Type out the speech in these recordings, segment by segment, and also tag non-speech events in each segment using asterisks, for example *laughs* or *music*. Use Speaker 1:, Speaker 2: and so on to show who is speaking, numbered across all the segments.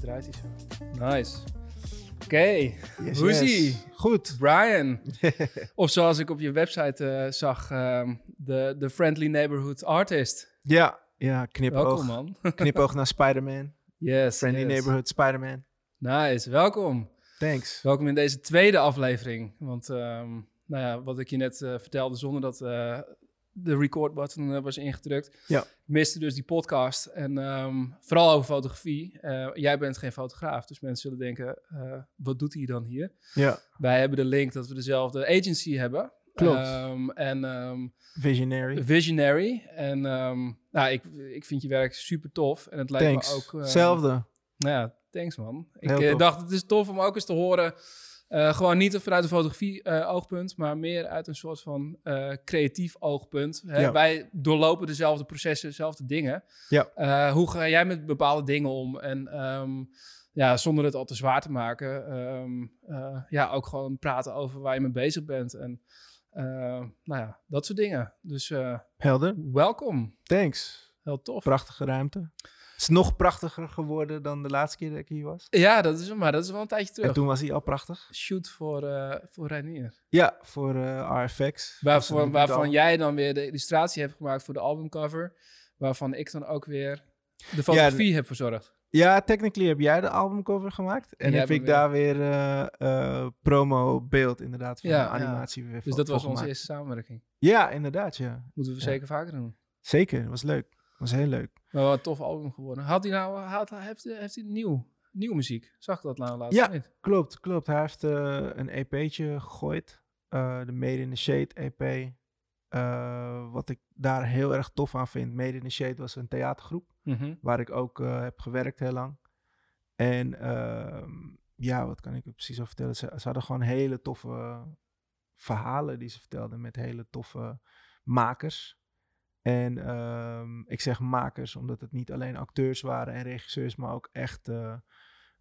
Speaker 1: Draait hij zo. Nice. Oké,
Speaker 2: Yes,
Speaker 1: hoe is
Speaker 2: yes.
Speaker 1: ie?
Speaker 2: Goed.
Speaker 1: Brian. *laughs* of zoals ik op je website eh, zag, ehm, de de Friendly Neighborhood Artist.
Speaker 2: Ja, ja knipoog.
Speaker 1: Welkom man. *laughs*
Speaker 2: Knipoog naar Spider-Man.
Speaker 1: Yes.
Speaker 2: Friendly
Speaker 1: yes.
Speaker 2: Neighborhood Spider-Man.
Speaker 1: Nice, welkom.
Speaker 2: Thanks.
Speaker 1: Welkom in deze tweede aflevering. Want ehm, nou ja, wat ik je net eh, vertelde, zonder dat eh, de record button eh, was ingedrukt,
Speaker 2: Ja.
Speaker 1: ik miste dus die podcast. En ehm, vooral over fotografie. Eh, jij bent geen fotograaf, dus mensen zullen denken, eh, wat doet hij dan hier?
Speaker 2: Ja,
Speaker 1: Wij hebben de link dat we dezelfde agency hebben.
Speaker 2: Klopt.
Speaker 1: Ehm, en ehm,
Speaker 2: visionary.
Speaker 1: Visionary. En nou, ik, ik vind je werk super tof. En het lijkt
Speaker 2: Thanks.
Speaker 1: me ook...
Speaker 2: Hetzelfde.
Speaker 1: nou ja, thanks man. Ik
Speaker 2: Heel tof.
Speaker 1: dacht, het is tof om ook eens te horen. Eh, gewoon niet vanuit een fotografie eh, oogpunt, maar meer uit een soort van eh, creatief oogpunt. Hè?
Speaker 2: Ja.
Speaker 1: Wij doorlopen dezelfde processen, dezelfde dingen.
Speaker 2: Ja.
Speaker 1: Hoe ga jij met bepaalde dingen om? En ehm, ja, zonder het al te zwaar te maken, ehm, eh, ja, ook gewoon praten over waar je mee bezig bent. En nou ja, dat soort dingen. Dus
Speaker 2: Helder.
Speaker 1: welkom.
Speaker 2: Thanks.
Speaker 1: Heel tof.
Speaker 2: Prachtige ruimte. Het is nog prachtiger geworden dan de laatste keer dat ik hier was.
Speaker 1: Ja, dat is, maar dat is wel een tijdje terug.
Speaker 2: En toen was hij al prachtig.
Speaker 1: Shoot voor, eh voor Reinier.
Speaker 2: Ja, voor eh RFX.
Speaker 1: Waarvan jij dan weer de illustratie hebt gemaakt voor de albumcover. Waarvan ik dan ook weer de fotografie heb verzorgd.
Speaker 2: Ja, technically heb jij de albumcover gemaakt. En heb ik daar weer eh, promo beeld inderdaad van
Speaker 1: Ja,
Speaker 2: de
Speaker 1: ja.
Speaker 2: animatie weer
Speaker 1: Dus dat was onze
Speaker 2: gemaakt.
Speaker 1: eerste samenwerking.
Speaker 2: Ja, inderdaad, ja.
Speaker 1: Moeten we zeker vaker doen.
Speaker 2: Zeker, was leuk. Was heel leuk.
Speaker 1: Maar wel een tof album geworden. Had hij nou, had, heeft, heeft hij nieuw, nieuwe muziek? Zag ik dat nou laatst
Speaker 2: Ja.
Speaker 1: niet?
Speaker 2: Klopt, klopt. Hij heeft eh, een EP'tje gegooid. eh, de Made in the Shade EP. Eh, wat ik daar heel erg tof aan vind. Made in the Shade was een theatergroep.
Speaker 1: Mhm.
Speaker 2: Waar ik ook heb gewerkt heel lang. En ehm, ja, wat kan ik er precies over vertellen? Ze, ze hadden gewoon hele toffe verhalen die ze vertelden. Met hele toffe makers. En ehm, ik zeg makers omdat het niet alleen acteurs waren en regisseurs, maar ook echt eh,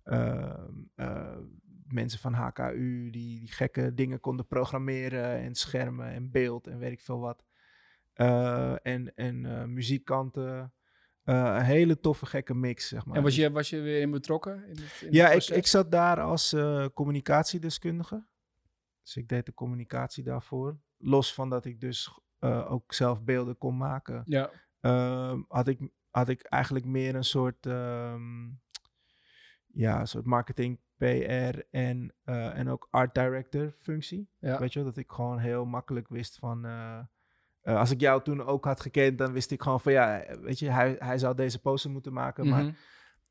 Speaker 2: ehm, eh, mensen van HKU die, die gekke dingen konden programmeren en schermen en beeld en weet ik veel wat. Eh, en en eh, muziekkanten. Eh, een hele toffe gekke mix, zeg maar.
Speaker 1: En was
Speaker 2: Dus-
Speaker 1: je, was je weer in betrokken? In het, in
Speaker 2: ja, ik, ik zat daar als communicatiedeskundige. Dus ik deed de communicatie daarvoor. Los van dat ik dus eh, ook zelf beelden kon maken.
Speaker 1: Ja,
Speaker 2: Ehm, had, ik, had ik eigenlijk meer een soort, ehm, ja, soort marketing, PR en, eh, en ook art director functie.
Speaker 1: ja.
Speaker 2: Weet je dat ik gewoon heel makkelijk wist van... eh, als ik jou toen ook had gekend, dan wist ik gewoon van ja, weet je, hij, hij zou deze poster moeten maken. Maar
Speaker 1: Mhm.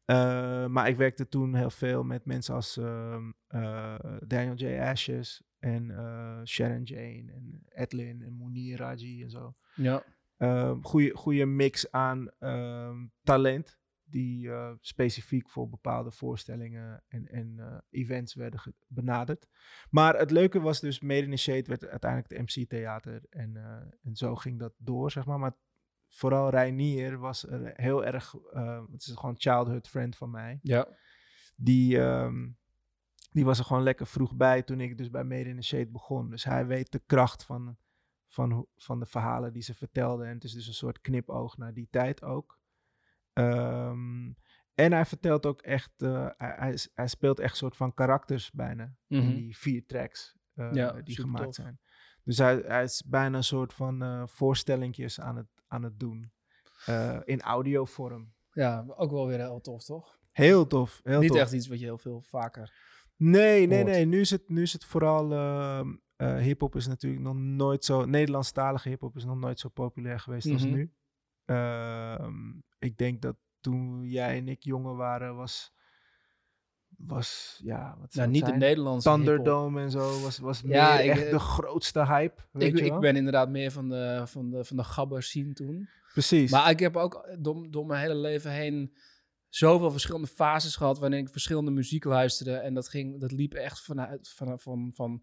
Speaker 2: uh, maar ik werkte toen heel veel met mensen als ehm, eh, Daniel J. Ashes en eh, Sharon Jane en Edlin en Mounir Raji en zo.
Speaker 1: ja.
Speaker 2: Ehm goeie, goede mix aan ehm, talent die eh, specifiek voor bepaalde voorstellingen en, en eh, events werden benaderd. Maar het leuke was dus, Made in the Shade werd uiteindelijk de MC-theater en, en zo ging dat door, zeg maar. Maar vooral Reinier was er heel erg, eh, het is gewoon een childhood friend van mij.
Speaker 1: ja.
Speaker 2: Die, ehm, die was er gewoon lekker vroeg bij toen ik dus bij Made in the Shade begon. Dus hij weet de kracht van, van, van de verhalen die ze vertelde. En het is dus een soort knipoog naar die tijd ook. Ehm, en hij vertelt ook echt, eh, hij, hij, speelt echt soort van karakters bijna
Speaker 1: Mhm.
Speaker 2: in die vier tracks eh,
Speaker 1: Ja,
Speaker 2: die gemaakt zijn. Dus hij, hij is bijna een soort van eh voorstellingjes aan het, aan het doen. in audiovorm.
Speaker 1: ja, ook wel weer heel tof, toch?
Speaker 2: Heel tof. Heel
Speaker 1: Niet
Speaker 2: tof.
Speaker 1: echt iets wat je heel veel vaker...
Speaker 2: Nee, nee, nee. Nu is het, nu is het vooral. eh, hip-hop is natuurlijk nog nooit zo. Nederlandstalige hip-hop is nog nooit zo populair geweest als
Speaker 1: Mhm.
Speaker 2: nu. Ehm, ik denk dat toen jij en ik jonger waren, was. Was, ja, wat
Speaker 1: Nou, niet de? Nederlandse.
Speaker 2: Thunderdome en zo was, was
Speaker 1: Ja,
Speaker 2: meer
Speaker 1: ik,
Speaker 2: echt
Speaker 1: eh,
Speaker 2: de grootste hype. Weet
Speaker 1: Ik,
Speaker 2: je
Speaker 1: ik
Speaker 2: wel?
Speaker 1: ben inderdaad meer van de, van de, van de gabber scene toen.
Speaker 2: Precies.
Speaker 1: Maar ik heb ook door, door mijn hele leven heen zoveel verschillende fases gehad waarin ik verschillende muziek luisterde. En dat, ging, dat liep echt vanuit van, van, van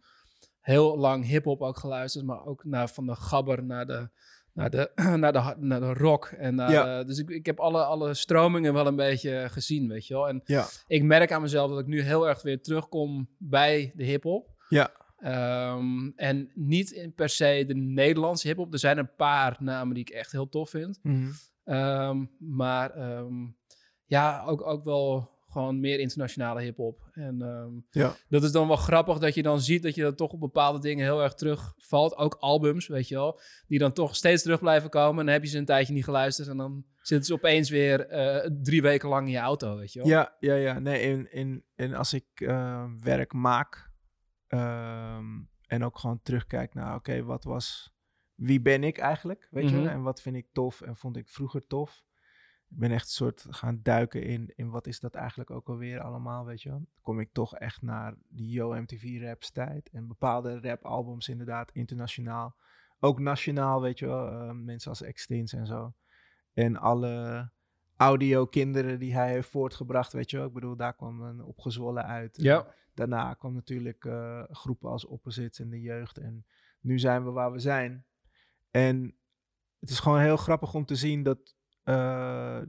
Speaker 1: heel lang hip-hop ook geluisterd, maar ook naar, van de gabber naar de, naar de, *clears throat* naar de, naar de rock. En naar
Speaker 2: Ja.
Speaker 1: de- dus ik, ik heb alle, alle stromingen wel een beetje gezien, weet je wel. En
Speaker 2: Ja.
Speaker 1: ik merk aan mezelf dat ik nu heel erg weer terugkom bij de hip-hop.
Speaker 2: Ja.
Speaker 1: Ehm, en niet in per se de Nederlandse hip-hop. Er zijn een paar namen die ik echt heel tof vind.
Speaker 2: Mhm.
Speaker 1: Ehm, maar ehm, ja, ook, ook wel gewoon meer internationale hip-hop. En ehm,
Speaker 2: Ja.
Speaker 1: dat is dan wel grappig dat je dan ziet dat je dan toch op bepaalde dingen heel erg terugvalt. Ook albums, weet je wel, die dan toch steeds terug blijven komen. En dan heb je ze een tijdje niet geluisterd en dan zitten ze opeens weer eh, drie weken lang in je auto, weet je wel.
Speaker 2: Ja, ja, ja. Nee, in, in, in als ik eh, werk maak ehm, en ook gewoon terugkijk naar, oké, wat was, wie ben ik eigenlijk, weet je?
Speaker 1: Mhm.
Speaker 2: wel? En wat vind ik tof en vond ik vroeger tof. Ik ben echt een soort gaan duiken in, in wat is dat eigenlijk ook alweer allemaal, weet je wel. Kom ik toch echt naar die Yo MTV raps tijd en bepaalde rapalbums inderdaad, internationaal. Ook nationaal, weet je wel, eh, mensen als Extins en zo. En alle audio-kinderen die hij heeft voortgebracht, weet je wel. Ik bedoel, daar kwam een opgezwollen uit.
Speaker 1: Ja.
Speaker 2: Daarna kwam natuurlijk eh, groepen als Opposites in de jeugd. En nu zijn we waar we zijn. En het is gewoon heel grappig om te zien dat... eh,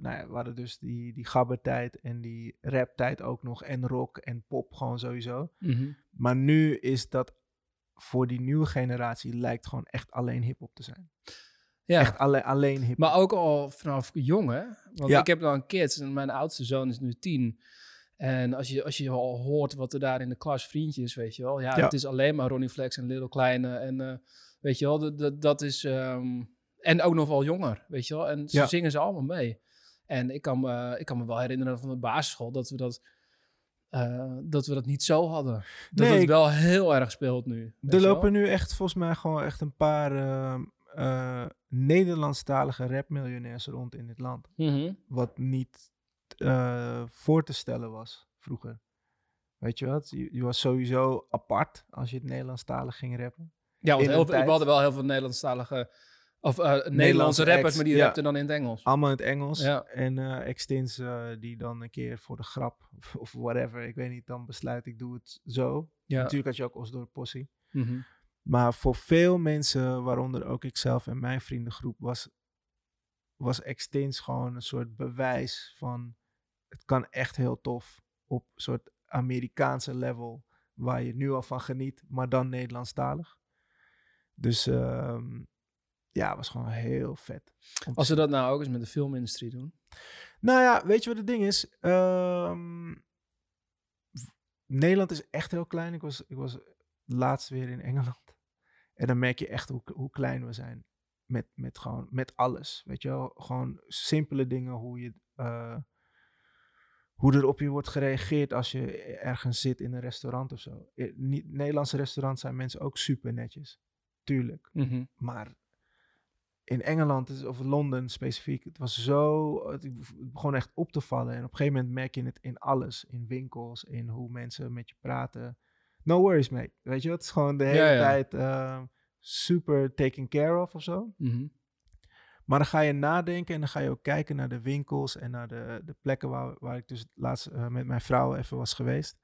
Speaker 2: nou ja, we hadden dus die, die gabbertijd en die raptijd ook nog. En rock en pop gewoon sowieso.
Speaker 1: Mhm.
Speaker 2: Maar nu is dat voor die nieuwe generatie lijkt gewoon echt alleen hip-hop te zijn.
Speaker 1: ja.
Speaker 2: Echt alle, alleen hip-hop.
Speaker 1: Maar ook al vanaf jong, hè? Want
Speaker 2: Ja.
Speaker 1: ik heb dan kids en mijn oudste zoon is nu tien. En als je, als je al hoort wat er daar in de klas vriendjes, weet je wel. Ja,
Speaker 2: Ja.
Speaker 1: het is alleen maar Ronnie Flex en Little Kleine. En eh, weet je wel, dat, dat, dat is... ehm, en ook nog wel jonger, weet je wel. En ze
Speaker 2: Ja.
Speaker 1: zingen ze allemaal mee. En ik kan, me, ik kan me wel herinneren van de basisschool dat we dat, eh, dat, we dat niet zo hadden. Dat
Speaker 2: Nee,
Speaker 1: het wel heel erg speelt nu.
Speaker 2: Er lopen nu echt volgens mij gewoon echt een paar ehm, eh, Nederlandstalige rapmiljonairs rond in dit land.
Speaker 1: Mhm.
Speaker 2: Wat niet eh, voor te stellen was vroeger. Weet je wat? Je, je was sowieso apart als je het Nederlandstalig ging rappen.
Speaker 1: Ja, want heel we hadden wel heel veel Nederlandstalige... Of eh, Nederlandse rappers, maar die
Speaker 2: ja.
Speaker 1: rapten dan in het Engels.
Speaker 2: Allemaal in het Engels.
Speaker 1: Ja.
Speaker 2: En Extins eh, die dan een keer voor de grap of, of whatever, ik weet niet, dan besluit ik doe het zo.
Speaker 1: Ja.
Speaker 2: Natuurlijk had je ook Osdorp Possie.
Speaker 1: Mhm.
Speaker 2: Maar voor veel mensen, waaronder ook ikzelf en mijn vriendengroep, was, was Extins gewoon een soort bewijs van het kan echt heel tof op een soort Amerikaanse level waar je nu al van geniet, maar dan Nederlandstalig. Dus ehm, ja, was gewoon heel vet.
Speaker 1: Als ze dat nou ook eens met de filmindustrie doen.
Speaker 2: Nou ja, weet je wat het ding is? Ehm, Nederland is echt heel klein. Ik was, ik was laatst weer in Engeland. *laughs* En dan merk je echt hoe, hoe klein we zijn. Met, met, gewoon, met alles. Weet je wel? Gewoon simpele dingen. Hoe, je, eh, hoe er op je wordt gereageerd als je ergens zit in een restaurant of zo. Eh, Niet, Nederlandse restaurants zijn mensen ook super netjes. Tuurlijk. Maar in Engeland is- of Londen specifiek, het was zo, het begon echt op te vallen. En op een gegeven moment merk je het in alles. In winkels, in hoe mensen met je praten. No worries, mate. Weet je wat? Het is gewoon de hele
Speaker 1: Ja, ja.
Speaker 2: tijd eh, super taken care of of zo.
Speaker 1: Mhm.
Speaker 2: Maar dan ga je nadenken en dan ga je ook kijken naar de winkels en naar de, de plekken waar, waar ik dus laatst eh, met mijn vrouw even was geweest.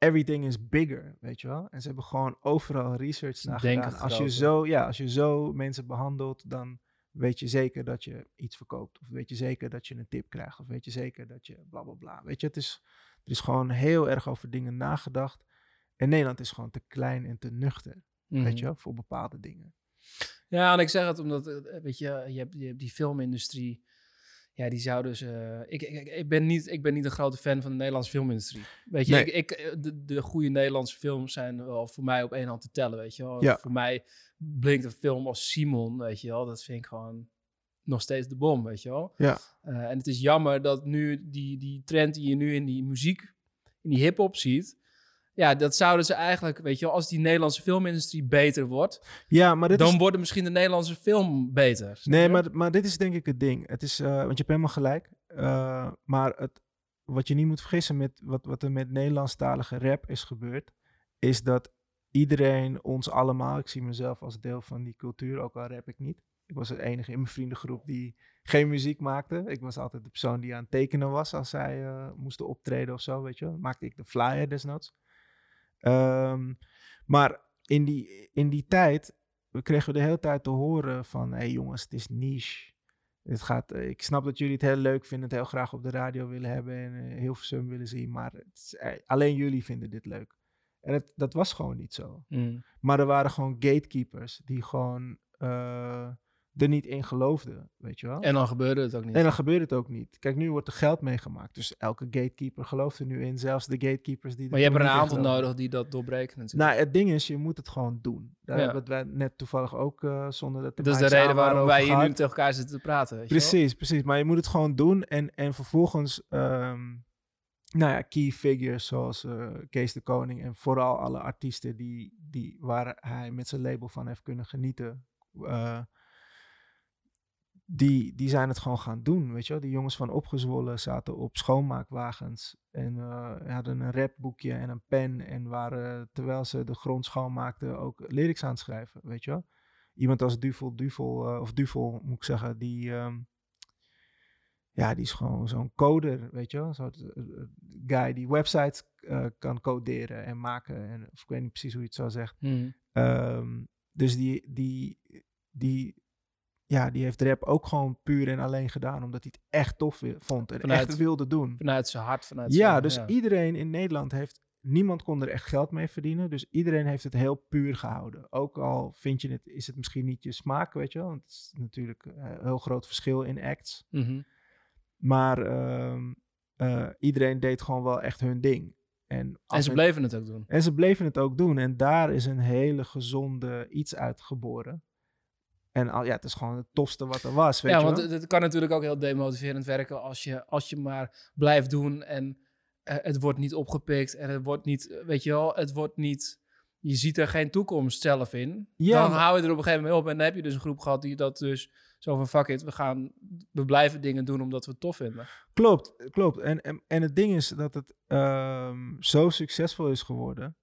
Speaker 2: Everything is bigger, weet je wel. En ze hebben gewoon overal research naar gedaan. Als je, zo, ja, als je zo mensen behandelt, dan weet je zeker dat je iets verkoopt. Of weet je zeker dat je een tip krijgt. Of weet je zeker dat je bla bla bla. Weet je, het is, er is gewoon heel erg over dingen nagedacht. En Nederland is gewoon te klein en te nuchter,
Speaker 1: Mhm.
Speaker 2: weet je wel, voor bepaalde dingen.
Speaker 1: Ja, en ik zeg het omdat, eh, weet je, je hebt, je hebt die filmindustrie. Ja, die zou dus... eh, ik, ik, ik, ben niet, ik ben niet een grote fan van de Nederlandse filmindustrie. Weet je,
Speaker 2: Nee.
Speaker 1: ik, ik, eh, de, de goede Nederlandse films zijn wel voor mij op één hand te tellen, weet je wel.
Speaker 2: Ja.
Speaker 1: Voor mij blinkt een film als Simon, weet je wel. Dat vind ik gewoon nog steeds de bom, weet je wel.
Speaker 2: Ja.
Speaker 1: Eh, en het is jammer dat nu die, die trend die je nu in die muziek, in die hip-hop ziet. Ja, dat zouden ze eigenlijk, weet je wel, als die Nederlandse filmindustrie beter wordt,
Speaker 2: Ja, maar dit
Speaker 1: dan
Speaker 2: is
Speaker 1: wordt misschien de Nederlandse film beter.
Speaker 2: Nee, maar, maar dit is denk ik het ding. Het is, eh, want je hebt helemaal gelijk. Eh, maar het, wat je niet moet vergissen met wat, wat er met Nederlandstalige rap is gebeurd, is dat iedereen, ons allemaal, ik zie mezelf als deel van die cultuur, ook al rap ik niet. Ik was de enige in mijn vriendengroep die geen muziek maakte. Ik was altijd de persoon die aan het tekenen was als zij uh, moesten optreden of zo, weet je. Maakte ik de flyer desnoods. Um, maar in die, in die tijd we kregen we de hele tijd te horen van... hé hey jongens, het is niche. Het gaat, eh, ik snap dat jullie het heel leuk vinden, het heel graag op de radio willen hebben... en uh, heel veel willen zien, maar is, alleen jullie vinden dit leuk. En het, dat was gewoon niet zo. Mm. Maar er waren gewoon gatekeepers die gewoon uh, er niet in geloofden, weet je wel.
Speaker 1: En dan gebeurde het ook niet.
Speaker 2: En dan gebeurde het ook niet. Kijk, nu wordt er geld meegemaakt. Dus elke gatekeeper gelooft er nu in. Zelfs de gatekeepers die...
Speaker 1: Maar je hebt er een aantal nodig die dat doorbreken natuurlijk.
Speaker 2: Nou, het ding is, je moet het gewoon doen. Daar ja. hebben we net toevallig ook uh, zonder dat...
Speaker 1: Dat is de reden waarom wij hier nu tegen elkaar zitten te praten, weet
Speaker 2: Precies, precies. Maar je moet het gewoon doen en, en vervolgens... Um, nou ja, key figures zoals uh, Kees de Koning en vooral alle artiesten die, die, waar hij met zijn label van heeft kunnen genieten, uh, die, die zijn het gewoon gaan doen, weet je wel. Die jongens van Opgezwollen zaten op schoonmaakwagens en uh, hadden een rapboekje en een pen en waren, terwijl ze de grond schoonmaakten, ook lyrics aan het schrijven, weet je wel. Iemand als Duvel, Duvel, of Duvel moet ik zeggen, die... Um, ja, die is gewoon zo'n coder, weet je wel. Zo'n uh, guy die websites kan coderen en maken. En, of ik weet niet precies hoe je het zou zeggen. Mm. Um, dus die, die, die, ja, die heeft rap ook gewoon puur en alleen gedaan. Omdat hij het echt tof vond en vanuit, echt wilde doen.
Speaker 1: Vanuit zijn hart, vanuit
Speaker 2: ja,
Speaker 1: zijn,
Speaker 2: dus ja. iedereen in Nederland heeft... Niemand kon er echt geld mee verdienen. Dus iedereen heeft het heel puur gehouden. Ook al vind je het, is het misschien niet je smaak, weet je wel. Want het is natuurlijk een heel groot verschil in acts. Mm -hmm. Maar uh, uh, iedereen deed gewoon wel echt hun ding. En,
Speaker 1: en ze bleven het ook doen.
Speaker 2: En ze bleven het ook doen. En daar is een hele gezonde iets uitgeboren. En al, ja, het is gewoon het tofste wat er was. Weet
Speaker 1: ja,
Speaker 2: je
Speaker 1: want het kan natuurlijk ook heel demotiverend werken als je, als je maar blijft doen en uh, het wordt niet opgepikt en het wordt niet, weet je wel, het wordt niet, je ziet er geen toekomst zelf in. Ja, dan maar... hou je er op een gegeven moment op en dan heb je dus een groep gehad die dat dus zo van fuck it, we gaan, we blijven dingen doen omdat we het tof vinden.
Speaker 2: Klopt, klopt. En, en, en het ding is dat het um, zo succesvol is geworden,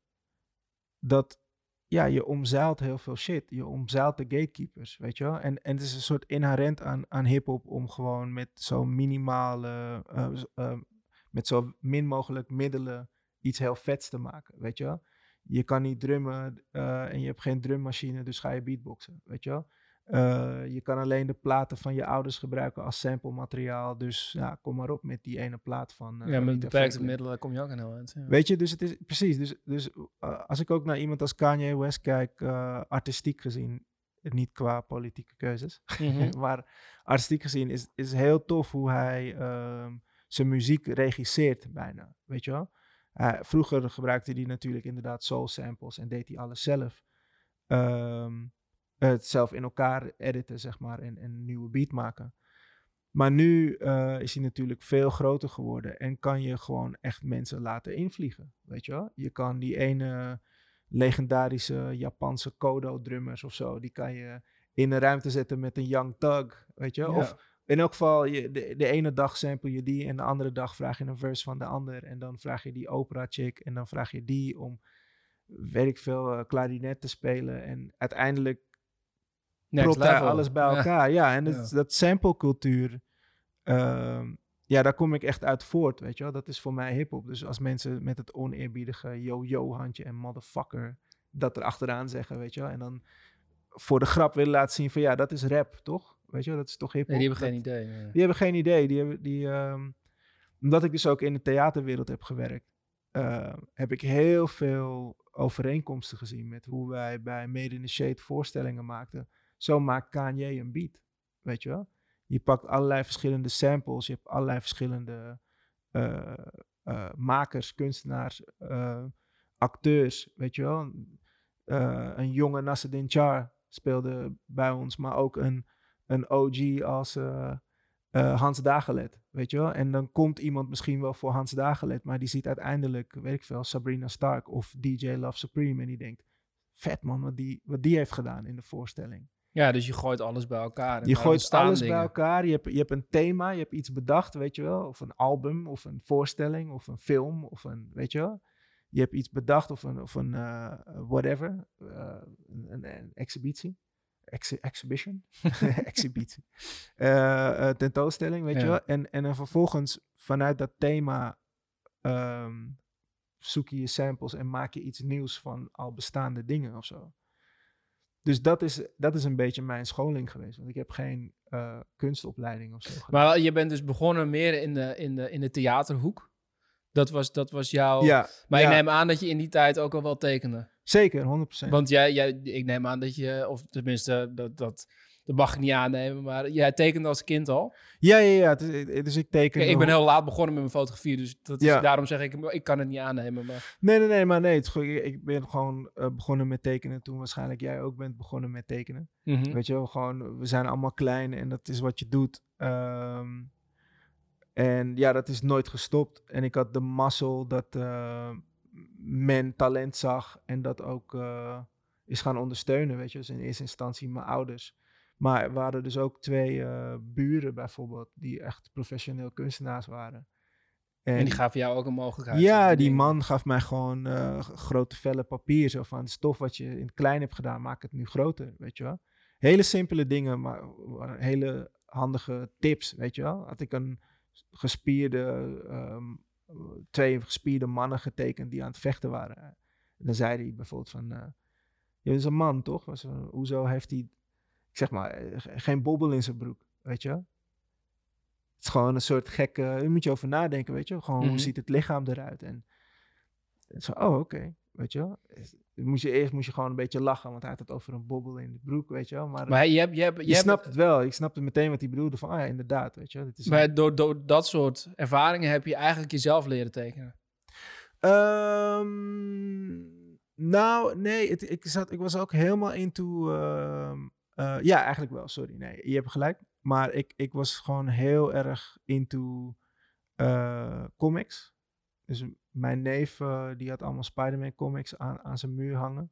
Speaker 2: dat ja, je omzeilt heel veel shit. Je omzeilt de gatekeepers, weet je wel. En, en het is een soort inherent aan, aan hip-hop om gewoon met zo minimale, uh, uh, met zo min mogelijk middelen iets heel vets te maken, weet je wel. Je kan niet drummen uh, en je hebt geen drummachine, dus ga je beatboxen, weet je wel. Uh, je kan alleen de platen van je ouders gebruiken als sample materiaal. Dus ja, kom maar op met die ene plaat van.
Speaker 1: Uh, ja, met beperkte middelen kom je ook aan heel eind. Ja.
Speaker 2: Weet je, dus het is precies. Dus, dus uh, als ik ook naar iemand als Kanye West kijk, artistiek gezien, niet qua politieke keuzes, mm -hmm. *laughs* maar artistiek gezien is, is heel tof hoe hij ehm, zijn muziek regisseert bijna. Weet je wel? vroeger gebruikte hij natuurlijk inderdaad soul samples en deed hij alles zelf. Um, het zelf in elkaar editen, zeg maar, en, en een nieuwe beat maken. Maar nu uh, is hij natuurlijk veel groter geworden en kan je gewoon echt mensen laten invliegen, weet je wel? Je kan die ene legendarische Japanse Kodo-drummers of zo, die kan je in een ruimte zetten met een Young Thug, weet je? Ja. Of in elk geval, je, de, de ene dag sample je die en de andere dag vraag je een verse van de ander. En dan vraag je die opera chick en dan vraag je die om, weet ik veel, uh, klarinet te spelen. En uiteindelijk propt daar alles bij elkaar. Ja, en het, dat samplecultuur, uh, ja, daar kom ik echt uit voort, weet je wel. Dat is voor mij hip-hop. Dus als mensen met het oneerbiedige yo-yo-handje en motherfucker dat er achteraan zeggen, weet je wel. En dan voor de grap willen laten zien van ja, dat is rap, toch? Weet je wel, dat is toch hip-hop.
Speaker 1: Nee, die hebben geen idee.
Speaker 2: Ja. Die hebben geen idee. Die hebben, die, um, omdat ik dus ook in de theaterwereld heb gewerkt, uh, heb ik heel veel overeenkomsten gezien met hoe wij bij Made in the Shade voorstellingen maakten. Zo maakt Kanye een beat, weet je wel. Je pakt allerlei verschillende samples, je hebt allerlei verschillende uh, uh, makers, kunstenaars, uh, acteurs, weet je wel. een jonge Nasreddin Char speelde bij ons, maar ook een, een OG als Hans Dagelet, weet je wel. En dan komt iemand misschien wel voor Hans Dagelet, maar die ziet uiteindelijk, weet ik veel, Sabrina Stark of DJ Love Supreme en die denkt, vet man, wat die, wat die heeft gedaan in de voorstelling.
Speaker 1: Ja, dus je gooit alles bij elkaar.
Speaker 2: Je gooit alles dingen. bij elkaar. Je hebt, je hebt een thema, je hebt iets bedacht, weet je wel. Of een album, of een voorstelling, of een film, of een, weet je wel. Je hebt iets bedacht, of een, of een uh, whatever, uh, een, een, exhibitie. exhi- exhibition, *laughs* *laughs* exhibitie, Eh, eh, tentoonstelling, weet je wel. En, en dan vervolgens vanuit dat thema ehm, zoek je je samples en maak je iets nieuws van al bestaande dingen of zo. Dus dat is, dat is een beetje mijn scholing geweest. Want ik heb geen eh, kunstopleiding of zo gedaan.
Speaker 1: Maar je bent dus begonnen meer in de, in de, in de theaterhoek. Dat was, dat was jouw...
Speaker 2: ja,
Speaker 1: Maar
Speaker 2: ja,
Speaker 1: ik neem aan dat je in die tijd ook al wel tekende.
Speaker 2: zeker, 100%.
Speaker 1: Want jij, jij, ik neem aan dat je, of tenminste, dat, dat, dat mag ik niet aannemen, maar jij tekende als kind al.
Speaker 2: Ja, ja, ja. Dus ik teken...
Speaker 1: Kijk, ik ben heel laat begonnen met mijn fotografie, dus dat is,
Speaker 2: Ja.
Speaker 1: daarom zeg ik, ik kan het niet aannemen. Maar,
Speaker 2: Nee, nee, nee, maar nee. Het, is gewoon- ik, ben gewoon eh, begonnen met tekenen toen waarschijnlijk jij ook bent begonnen met tekenen.
Speaker 1: Mhm.
Speaker 2: Weet je wel, gewoon, we zijn allemaal klein en dat is wat je doet. Ehm, en ja, dat is nooit gestopt. En ik had de mazzel dat eh, men talent zag en dat ook eh, is gaan ondersteunen, weet je. Dus in eerste instantie mijn ouders. Maar we hadden dus ook twee eh, buren bijvoorbeeld, die echt professioneel kunstenaars waren.
Speaker 1: en die gaven jou ook een mogelijkheid.
Speaker 2: ja, die
Speaker 1: dingen.
Speaker 2: man gaf mij gewoon eh, grote vellen papier. Zo van, stof wat je in het klein hebt gedaan, maak het nu groter, weet je wel. Hele simpele dingen, maar waren hele handige tips, weet je wel. Had ik een gespierde, ehm, twee gespierde mannen getekend die aan het vechten waren. En dan zei hij bijvoorbeeld van, eh je is een man toch? Was, hoezo heeft hij, zeg maar, eh, ge- geen bobbel in zijn broek, weet je. Het is gewoon een soort gekke, daar moet je over nadenken, weet je. Gewoon,
Speaker 1: Mhm.
Speaker 2: hoe ziet het lichaam eruit? En, en zo, oh, oké, weet je. Moest je, eerst moest je gewoon een beetje lachen, want hij had het over een bobbel in de broek, weet je wel. Maar,
Speaker 1: Maar je hebt, je hebt,
Speaker 2: je,
Speaker 1: je hebt-
Speaker 2: snapt het wel. Ik snapte meteen wat hij bedoelde van, ah ja, inderdaad, weet je. Dit is
Speaker 1: maar door, door dat soort ervaringen heb je eigenlijk jezelf leren tekenen.
Speaker 2: Ehm, nou, nee, het, ik, zat, ik was ook helemaal into. ehm, eh, ja, eigenlijk wel, sorry. Nee, je hebt gelijk. Maar ik, ik was gewoon heel erg into eh, comics. Dus mijn neef, eh, die had allemaal Spider-Man comics aan, aan zijn muur hangen.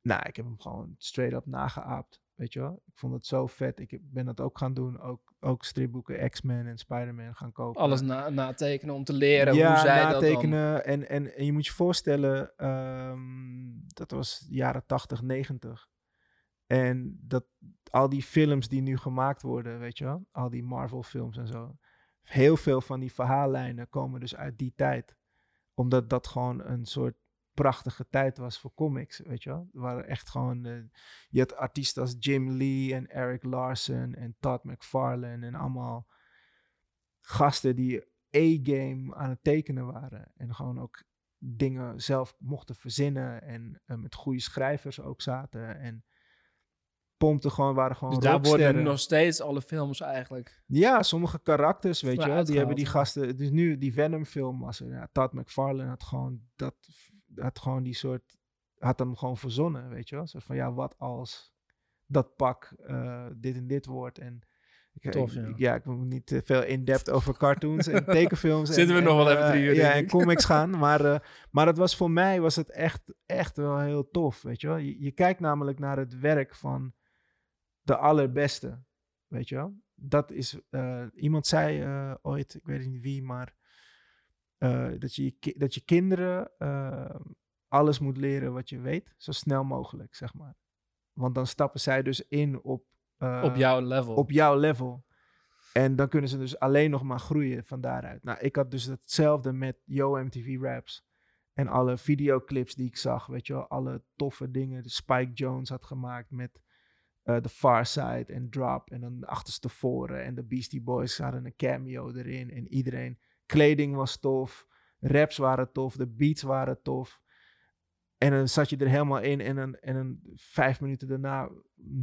Speaker 2: Nou, ik heb hem gewoon straight up nageaapt, weet je wel. Ik vond het zo vet. Ik ben dat ook gaan doen. Ook, ook stripboeken X-Men en Spider-Man gaan kopen
Speaker 1: Alles na, natekenen om te leren
Speaker 2: ja,
Speaker 1: hoe zij dat dan...
Speaker 2: natekenen. En, en, en je moet je voorstellen, ehm, dat was de jaren 80, 90. En dat al die films die nu gemaakt worden, weet je wel, al die Marvel films en zo. Heel veel van die verhaallijnen komen dus uit die tijd. Omdat dat gewoon een soort prachtige tijd was voor comics, weet je wel. Er waren echt gewoon, eh, je had artiesten als Jim Lee en Eric Larson en Todd McFarlane en allemaal gasten die A-game aan het tekenen waren. En gewoon ook dingen zelf mochten verzinnen. En eh, met goede schrijvers ook zaten. En pompten gewoon, waren gewoon
Speaker 1: Dus daar worden nog steeds alle films eigenlijk...
Speaker 2: Ja, sommige karakters, weet je wel, die hebben die gasten... Dus nu, die Venom-film was er. Ja, Todd McFarlane had gewoon dat... Had gewoon die soort... Had hem gewoon verzonnen, weet je wel. Soort van, ja, wat als dat pak eh, dit en dit wordt. En ik,
Speaker 1: Tof, ja.
Speaker 2: ik- ja, ik wil niet te veel in-depth over cartoons en *laughs* tekenfilms.
Speaker 1: Zitten
Speaker 2: en,
Speaker 1: we nog wel even
Speaker 2: eh,
Speaker 1: drie uur,
Speaker 2: Ja, en comics gaan. Maar, eh, maar het was voor mij was het echt, echt wel heel tof, weet je wel. Je, je kijkt namelijk naar het werk van de allerbeste, weet je wel. Dat is, eh, iemand zei eh, ooit, ik weet niet wie, maar eh, dat, je, dat je kinderen alles moet leren wat je weet, zo snel mogelijk, zeg maar. Want dan stappen zij dus in op,
Speaker 1: op jouw level.
Speaker 2: op jouw level. En dan kunnen ze dus alleen nog maar groeien van daaruit. Nou, ik had dus hetzelfde met Yo MTV Raps. En alle videoclips die ik zag, weet je wel, alle toffe dingen. die Spike Jones had gemaakt met eh The Far Side en Drop. En dan achterstevoren. En de Beastie Boys hadden een cameo erin. En iedereen, kleding was tof. Raps waren tof. De beats waren tof. En dan zat je er helemaal in. En dan, en dan vijf minuten daarna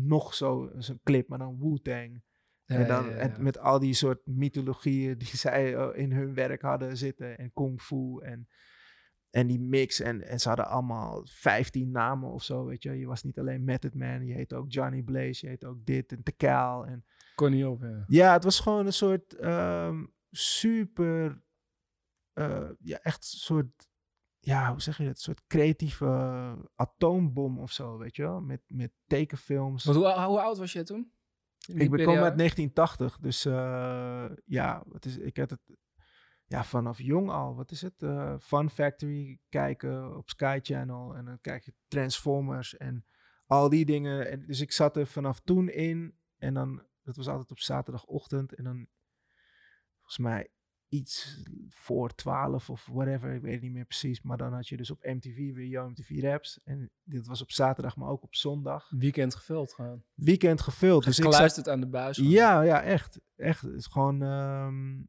Speaker 2: nog zo zo'n clip, maar dan Wu-Tang.
Speaker 1: Ja,
Speaker 2: en dan
Speaker 1: ja, ja,
Speaker 2: en met al die soort mythologieën die *laughs* zij eh, in hun werk hadden zitten. En kung fu en, en die mix. En, en ze hadden allemaal 15 namen of zo, weet je. Je was niet alleen Method Man, je heet ook Johnny Blaze, je heet ook dit en Tekal. En
Speaker 1: Kon niet op, ja.
Speaker 2: ja, het was gewoon een soort ehm, super, eh, ja, echt een soort, ja, hoe zeg je dat? Een soort creatieve atoombom of zo, weet je wel? Met, met tekenfilms.
Speaker 1: Hoe, hoe oud was je toen?
Speaker 2: Ik ben uit 1980, dus eh, ja, wat is, ik had het ja, vanaf jong al. Wat is het? Eh, Fun Factory kijken op Sky Channel en dan kijk je Transformers en al die dingen. En dus ik zat er vanaf toen in. En dan, dat was altijd op zaterdagochtend. En dan, volgens mij, iets voor 12 of whatever. Ik weet het niet meer precies. Maar dan had je dus op MTV weer jouw MTV Raps. En dit was op zaterdag, maar ook op zondag.
Speaker 1: Weekend gevuld gewoon.
Speaker 2: Weekend gevuld.
Speaker 1: Dus ik luistert aan de buis. gewoon.
Speaker 2: ja, ja, echt. Echt. Het is gewoon. ehm,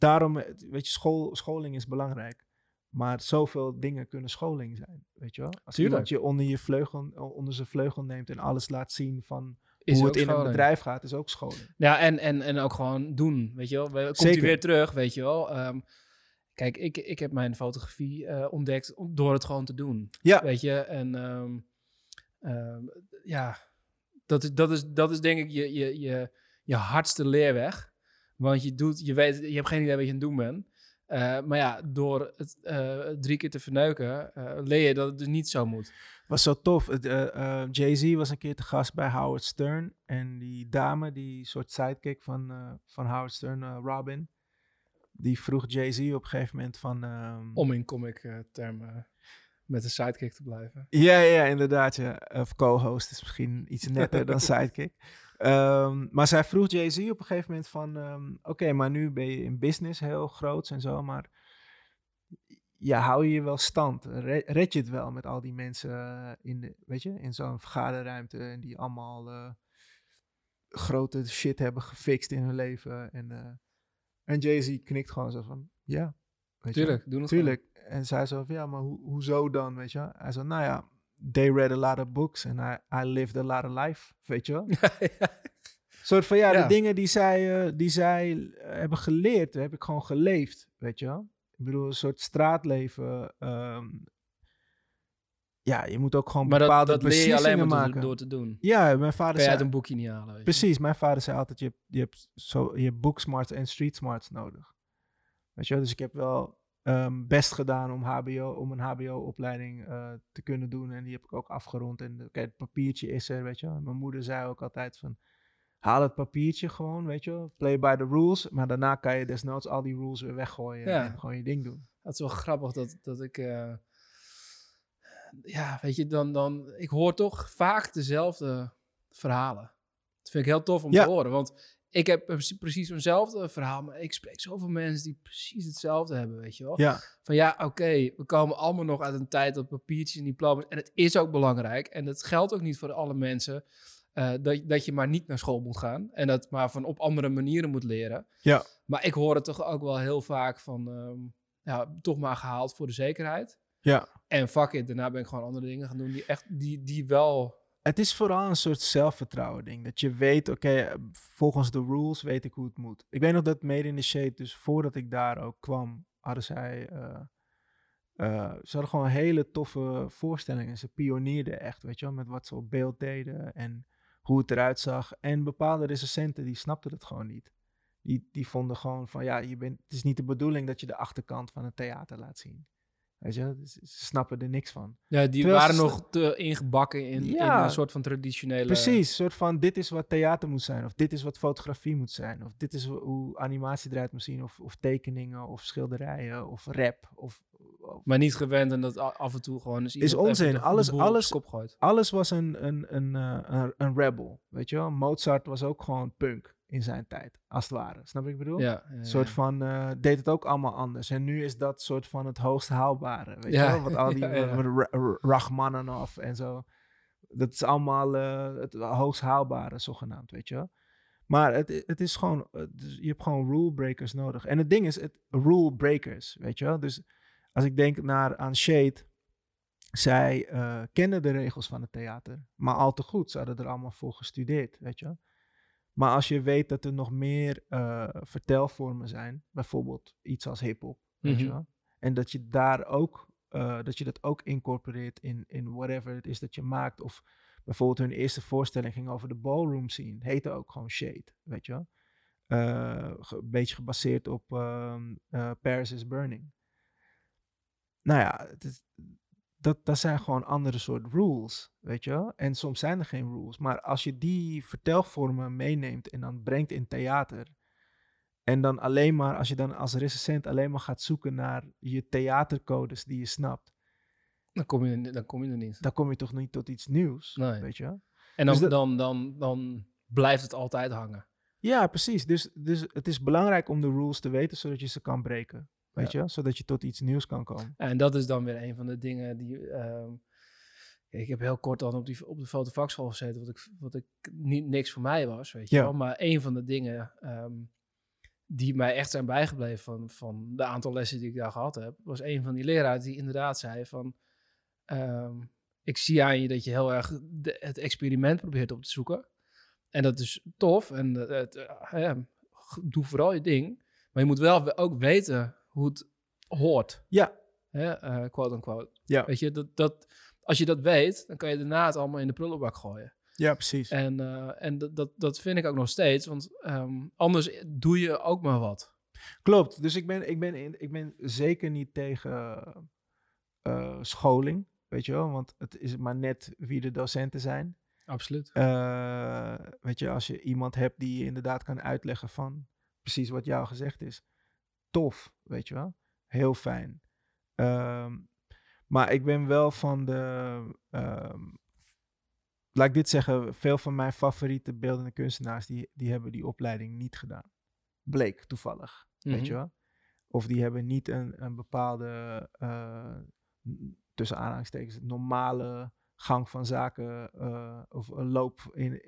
Speaker 2: daarom, eh, weet je, school, scholing is belangrijk. Maar zoveel dingen kunnen scholing zijn. Weet je wel? Als
Speaker 1: Tuurlijk.
Speaker 2: iemand je onder, je vleugel, onder zijn vleugel neemt en alles laat zien van
Speaker 1: Is
Speaker 2: hoe het in een
Speaker 1: scholing.
Speaker 2: bedrijf gaat, is ook scholing.
Speaker 1: Ja, en, en, en ook gewoon doen, weet je wel. We- Komt
Speaker 2: Zeker.
Speaker 1: hij weer terug, weet je wel. Ehm, kijk, ik, ik heb mijn fotografie eh, ontdekt door het gewoon te doen.
Speaker 2: Ja.
Speaker 1: Weet je, en ehm, ehm, ja, dat is, dat, is, dat is denk ik je, je, je, je hardste leerweg. Want je doet, je weet, je hebt geen idee wat je aan het doen bent. Eh, maar ja, door het eh, drie keer te verneuken, eh, leer je dat het dus niet zo moet.
Speaker 2: Was zo tof. Jay-Z was een keer te gast bij Howard Stern. En die dame, die soort sidekick van, van Howard Stern, Robin, die vroeg Jay-Z op een gegeven moment van... ehm,
Speaker 1: Om in comic termen met een sidekick te blijven.
Speaker 2: Ja, ja, inderdaad. Ja. Of co-host is misschien iets netter dan *laughs* sidekick. Ehm, maar zij vroeg Jay-Z op een gegeven moment van... ehm, Oké, maar nu ben je in business heel groot en zo, maar... Ja, hou je je wel stand? Re- Red je het wel met al die mensen eh, in, de, weet je, in zo'n vergaderruimte... en die allemaal eh, grote shit hebben gefixt in hun leven. En, eh, en Jay-Z knikt gewoon zo van... Ja, weet je wel.
Speaker 1: Tuurlijk, het.
Speaker 2: Tuurlijk. En zij zo van, ja, maar hoe, hoezo dan, weet je? Hij zei, nou ja, they read a lot of books and I, I lived a lot of life, weet je wel? *laughs* soort van, ja,
Speaker 1: Ja.
Speaker 2: de dingen die zij, eh, die zij eh, hebben geleerd, heb ik gewoon geleefd, weet je wel? Ik bedoel, een soort straatleven. ehm, ja, je moet ook gewoon
Speaker 1: Maar dat,
Speaker 2: bepaalde
Speaker 1: dat leer je
Speaker 2: beslissingen
Speaker 1: alleen maar
Speaker 2: maken.
Speaker 1: door, te doen.
Speaker 2: Ja, mijn vader
Speaker 1: Kan je uit een boekje niet halen.
Speaker 2: Precies, mijn vader zei altijd, je hebt, je hebt, zo, je hebt book smarts en street smarts nodig. Weet je wel, dus ik heb wel ehm, best gedaan om, HBO, om een hbo-opleiding eh, te kunnen doen. En die heb ik ook afgerond. En oké, het papiertje is er, weet je Mijn moeder zei ook altijd van, haal het papiertje gewoon, weet je. Play by the rules. Maar daarna kan je desnoods al die rules weer weggooien
Speaker 1: Ja.
Speaker 2: en gewoon je ding doen.
Speaker 1: Het is wel grappig dat, dat ik... eh, ja, weet je, dan, dan... Ik hoor toch vaak dezelfde verhalen. Dat vind ik heel tof om
Speaker 2: Ja.
Speaker 1: te horen. Want ik heb precies- zo'nzelfde verhaal. Maar ik spreek zoveel mensen die precies hetzelfde hebben, weet je wel.
Speaker 2: Ja,
Speaker 1: Van ja, oké, we komen allemaal nog uit een tijd dat papiertjes en diploma's... En het is ook belangrijk. En dat geldt ook niet voor alle mensen... eh, dat, dat je maar niet naar school moet gaan. En dat maar van op andere manieren moet leren.
Speaker 2: Ja.
Speaker 1: Maar ik hoor het toch ook wel heel vaak van... ehm, ja, toch maar gehaald voor de zekerheid.
Speaker 2: ja.
Speaker 1: En fuck it, daarna ben ik gewoon andere dingen gaan doen die echt, die, die wel...
Speaker 2: Het is vooral een soort zelfvertrouwen ding. Dat je weet, oké, eh, volgens de rules weet ik hoe het moet. Ik weet nog dat Made in the Shade, dus voordat ik daar ook kwam, hadden zij... eh, eh, ze hadden gewoon hele toffe voorstellingen. Ze pionierden echt, weet je wel, met wat ze op beeld deden en hoe het eruit zag. En bepaalde recensenten, die snapten het gewoon niet. Die, die vonden gewoon van, ja, je bent, het is niet de bedoeling dat je de achterkant van een theater laat zien. Weet je, ze snappen er niks van.
Speaker 1: Ja, die
Speaker 2: Terwijl
Speaker 1: waren nog te ingebakken in,
Speaker 2: Ja.
Speaker 1: in een soort van traditionele...
Speaker 2: Precies, een soort van dit is wat theater moet zijn, of dit is wat fotografie moet zijn, of dit is ho- hoe animatie eruit moet zien, of, of tekeningen, of schilderijen, of rap, of, of-
Speaker 1: Maar niet gewend en dat af en toe gewoon is
Speaker 2: onzin. Alles- alles- alles was een, een, een, eh, een, een rebel, weet je wel. Mozart was ook gewoon punk in zijn tijd, als het ware. Snap je ik bedoel?
Speaker 1: Ja, ja,
Speaker 2: Een soort van, eh, deed het ook allemaal anders. En nu is dat soort van het hoogst haalbare, weet je wel? Wat al *laughs* die Rachmaninoff en zo. Dat is allemaal eh, het hoogst haalbare, zogenaamd, weet je wel? Maar het, het is gewoon, eh, dus je hebt gewoon rule breakers nodig. En het ding is, het rule breakers, weet je wel? Dus als ik denk naar aan Shade, zij eh, kenden de regels van het theater, maar al te goed. Ze hadden er allemaal voor gestudeerd, weet je wel? Maar als je weet dat er nog meer eh, vertelvormen zijn, bijvoorbeeld iets als hip-hop,
Speaker 1: Mhm.
Speaker 2: En dat je daar ook, eh, dat je dat ook incorporeert in, in whatever het is dat je maakt. Of bijvoorbeeld hun eerste voorstelling ging over de ballroom scene, heette ook gewoon Shade, weet je wel? Eh, een beetje gebaseerd op ehm, eh, Paris is Burning. Nou ja, het is, dat, dat zijn gewoon andere soort rules, weet je wel? En soms zijn er geen rules. Maar als je die vertelvormen meeneemt en dan brengt in theater... en dan alleen maar, als je dan als recensent alleen maar gaat zoeken naar je theatercodes die je snapt...
Speaker 1: Dan kom je, dan kom je er niet.
Speaker 2: dan kom je toch niet tot iets nieuws,
Speaker 1: Nee.
Speaker 2: weet je wel?
Speaker 1: En dan,
Speaker 2: Dus dat-
Speaker 1: dan, dan, dan blijft het altijd hangen.
Speaker 2: Ja, precies. Dus, dus het is belangrijk om de rules te weten, zodat je ze kan breken, weet je? Zodat je tot iets nieuws kan komen.
Speaker 1: En dat is dan weer een van de dingen die. ehm, ik heb heel kort dan op, die, op de fotovakschool gezeten, wat ik, wat ik niet niks voor mij was, weet je
Speaker 2: Ja.
Speaker 1: wel. Maar een van de dingen ehm, die mij echt zijn bijgebleven van, van de aantal lessen die ik daar gehad heb, was een van die leraren die inderdaad zei van. ehm, ik zie aan je dat je heel erg de- het experiment probeert op te zoeken. En dat is tof. En het, eh, ja, doe vooral je ding. Maar je moet wel we- ook weten hoe het hoort.
Speaker 2: Ja.
Speaker 1: Hè? eh, quote unquote.
Speaker 2: Ja.
Speaker 1: Weet je, dat, dat, als je dat weet, dan kan je daarna het allemaal in de prullenbak gooien.
Speaker 2: Ja, precies.
Speaker 1: En, eh, en dat, dat, dat vind ik ook nog steeds. Want ehm, anders doe je ook maar wat.
Speaker 2: Klopt. Dus ik ben, ik ben, in, ik ben zeker niet tegen eh, scholing, weet je wel? Want het is maar net wie de docenten zijn.
Speaker 1: Absoluut.
Speaker 2: Weet je, als je iemand hebt die je inderdaad kan uitleggen van precies wat jou gezegd is. Tof, weet je wel. Heel fijn. Ehm, maar ik ben wel van de... ehm, laat ik dit zeggen, veel van mijn favoriete beeldende kunstenaars... die, die hebben die opleiding niet gedaan. Bleek toevallig, weet
Speaker 1: Mhm.
Speaker 2: je wel. Of die hebben niet een, een bepaalde, eh, tussen aanhalingstekens, normale gang van zaken eh, of een loop in,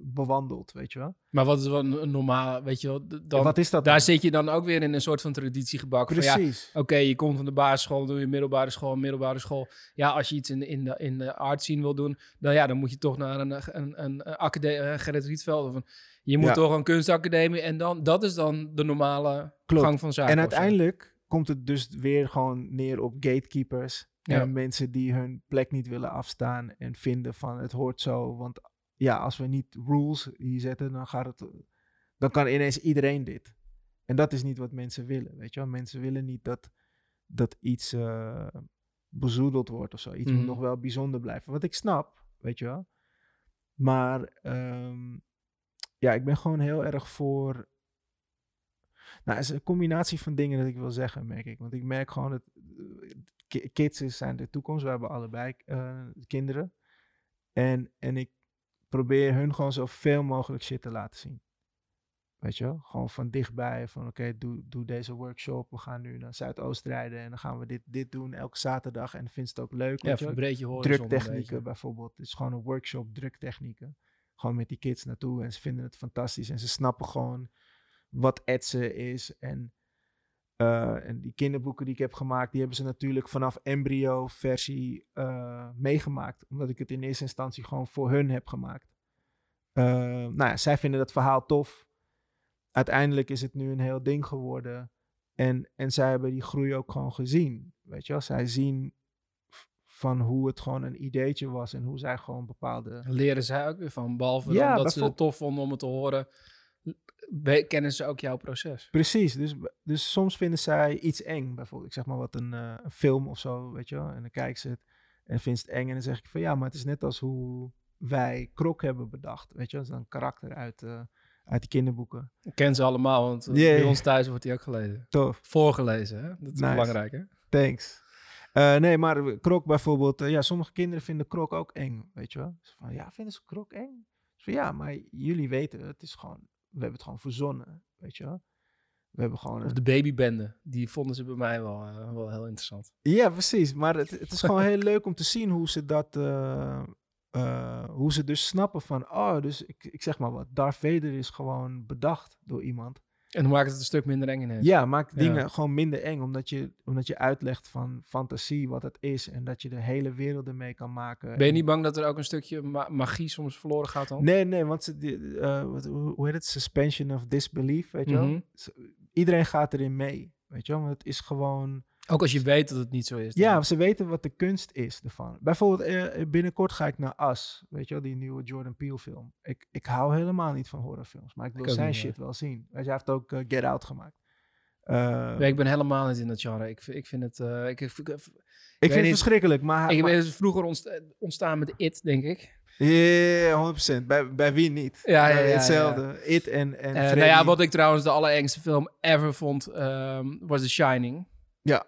Speaker 2: bewandeld, weet je wel.
Speaker 1: Maar wat is wel normaal, weet je wel, dan,
Speaker 2: Wat is dat
Speaker 1: daar
Speaker 2: dan?
Speaker 1: zit je dan ook weer in een soort van traditiegebak. Van, ja,
Speaker 2: Precies.
Speaker 1: Oké, je komt van de basisschool, doe je middelbare school, middelbare school. Ja, als je iets in, in, de, in de art scene wil doen, dan, ja, dan moet je toch naar een, een, een, een academie, Gerrit Rietveld. Of een, je moet
Speaker 2: Ja.
Speaker 1: toch een kunstacademie en dan, dat is dan de normale
Speaker 2: Klopt.
Speaker 1: gang van zaken.
Speaker 2: en uiteindelijk komt het dus weer gewoon neer op gatekeepers.
Speaker 1: Ja.
Speaker 2: En mensen die hun plek niet willen afstaan en vinden van het hoort zo. Want ja, als we niet rules hier zetten, dan gaat het. Dan kan ineens iedereen dit. En dat is niet wat mensen willen. Weet je wel? Mensen willen niet dat, dat iets eh, bezoedeld wordt of zo. Iets moet
Speaker 1: Mhm.
Speaker 2: nog wel bijzonder blijven. Wat ik snap, weet je wel. Maar ehm, ja, ik ben gewoon heel erg voor nou, het is een combinatie van dingen dat ik wil zeggen, merk ik. Want ik merk gewoon dat eh, ki- kids zijn de toekomst. We hebben allebei eh, kinderen. En, en ik probeer hun gewoon zoveel mogelijk shit te laten zien. Weet je wel? Gewoon van dichtbij. Van oké, doe, doe deze workshop. We gaan nu naar Zuidoost rijden. En dan gaan we dit, dit doen elke zaterdag. En vindt het ook leuk.
Speaker 1: Ja, verbreed je horizon
Speaker 2: druktechnieken bijvoorbeeld. Het is gewoon een workshop druktechnieken. Gewoon met die kids naartoe en ze vinden het fantastisch. En ze snappen gewoon wat etsen is. En, eh, en die kinderboeken die ik heb gemaakt, die hebben ze natuurlijk vanaf embryo versie eh, meegemaakt. Omdat ik het in eerste instantie gewoon voor hun heb gemaakt. Eh, nou ja, zij vinden dat verhaal tof. Uiteindelijk is het nu een heel ding geworden. En, en zij hebben die groei ook gewoon gezien. Weet je wel, zij zien van hoe het gewoon een ideetje was en hoe zij gewoon bepaalde.
Speaker 1: Leren zij ook weer van, behalve
Speaker 2: Ja,
Speaker 1: dat ze het tof vonden om het te horen, kennen ze ook jouw proces.
Speaker 2: Precies, dus, dus soms vinden zij iets eng. Bijvoorbeeld, ik zeg maar wat een, eh, een film of zo, weet je wel. En dan kijken ze het en vindt ze het eng. En dan zeg ik van ja, maar het is net als hoe wij Krok hebben bedacht. Weet je wel, dat is een karakter uit, eh, uit die kinderboeken.
Speaker 1: Ik ken ze allemaal, want eh, bij ons thuis wordt die ook gelezen.
Speaker 2: Tof,
Speaker 1: Voorgelezen, hè? Dat is
Speaker 2: Nice.
Speaker 1: belangrijk, hè?
Speaker 2: thanks. Eh, nee, maar Krok bijvoorbeeld, ja, sommige kinderen vinden Krok ook eng, weet je wel. Ze van ja, vinden ze Krok eng? Van ja, maar jullie weten, het is gewoon, we hebben het gewoon verzonnen, weet je wel. We hebben gewoon
Speaker 1: Of de babybende, die vonden ze bij mij wel, eh, wel heel interessant.
Speaker 2: Ja, precies. Maar het, het is gewoon heel leuk om te zien hoe ze dat. eh, eh, hoe ze dus snappen van. Oh, dus ik, ik zeg maar wat. Darth Vader is gewoon bedacht door iemand.
Speaker 1: En dan maakt het een stuk minder eng ineens.
Speaker 2: Ja, maakt
Speaker 1: Ja.
Speaker 2: dingen gewoon minder eng. Omdat je, omdat je uitlegt van fantasie wat het is. En dat je de hele wereld ermee kan maken.
Speaker 1: Ben je
Speaker 2: En-
Speaker 1: niet bang dat er ook een stukje ma- magie soms verloren gaat dan?
Speaker 2: Nee, nee, want ze, die, eh, wat, hoe hoe heet het? Suspension of disbelief, weet je wel?
Speaker 1: Mhm.
Speaker 2: Iedereen gaat erin mee, weet je wel? Want het is gewoon...
Speaker 1: Ook als je weet dat het niet zo is. dan.
Speaker 2: Ja, ze weten wat de kunst is ervan. Bijvoorbeeld, eh, binnenkort ga ik naar As. Weet je wel, die nieuwe Jordan Peele film. Ik, ik hou helemaal niet van horrorfilms, maar ik wil zijn
Speaker 1: niet,
Speaker 2: shit wel zien. Weet je, Hij heeft ook eh, Get Out gemaakt. Eh,
Speaker 1: Nee, ik ben helemaal niet in dat genre. Ik, vind- ik vind het... eh, ik, ik, ik,
Speaker 2: ik vind het
Speaker 1: niet.
Speaker 2: verschrikkelijk, maar...
Speaker 1: ik
Speaker 2: maar
Speaker 1: ben vroeger ontst- ontstaan met It, denk ik.
Speaker 2: Ja, 100%. Bij, bij wie niet?
Speaker 1: Ja, ja,
Speaker 2: Bij
Speaker 1: ja,
Speaker 2: Hetzelfde. It en, en
Speaker 1: Eh, nou ja, wat ik trouwens de allerengste film ever vond, ehm, was The Shining.
Speaker 2: Ja.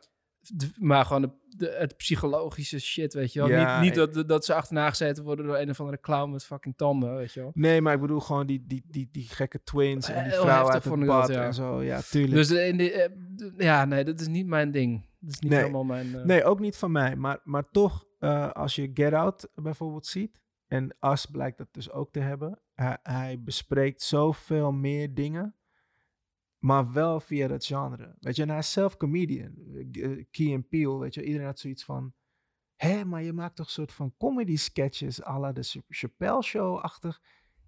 Speaker 1: Maar gewoon de, de- het psychologische shit, weet je wel.
Speaker 2: Ja,
Speaker 1: niet niet dat, dat ze achterna gezeten worden door een of andere clown met fucking tanden, weet je wel.
Speaker 2: Nee, maar ik bedoel gewoon die, die, die, die gekke twins en die
Speaker 1: Heel
Speaker 2: vrouw
Speaker 1: heftig
Speaker 2: uit het
Speaker 1: dat, ja.
Speaker 2: en zo. Ja, tuurlijk.
Speaker 1: Dus in de, eh, ja, nee, dat is niet mijn ding. Dat is niet
Speaker 2: Nee.
Speaker 1: helemaal mijn... eh,
Speaker 2: Nee, ook niet van mij. Maar, maar toch, eh, als je Get Out bijvoorbeeld ziet, en As blijkt dat dus ook te hebben, hij, hij bespreekt zoveel meer dingen, maar wel via dat genre. Weet je, en hij is zelf comedian. Eh, Key and Peele, weet je, iedereen had zoiets van, hé, maar je maakt toch een soort van comedy sketches à la de Ch- Chappelle Show-achtig.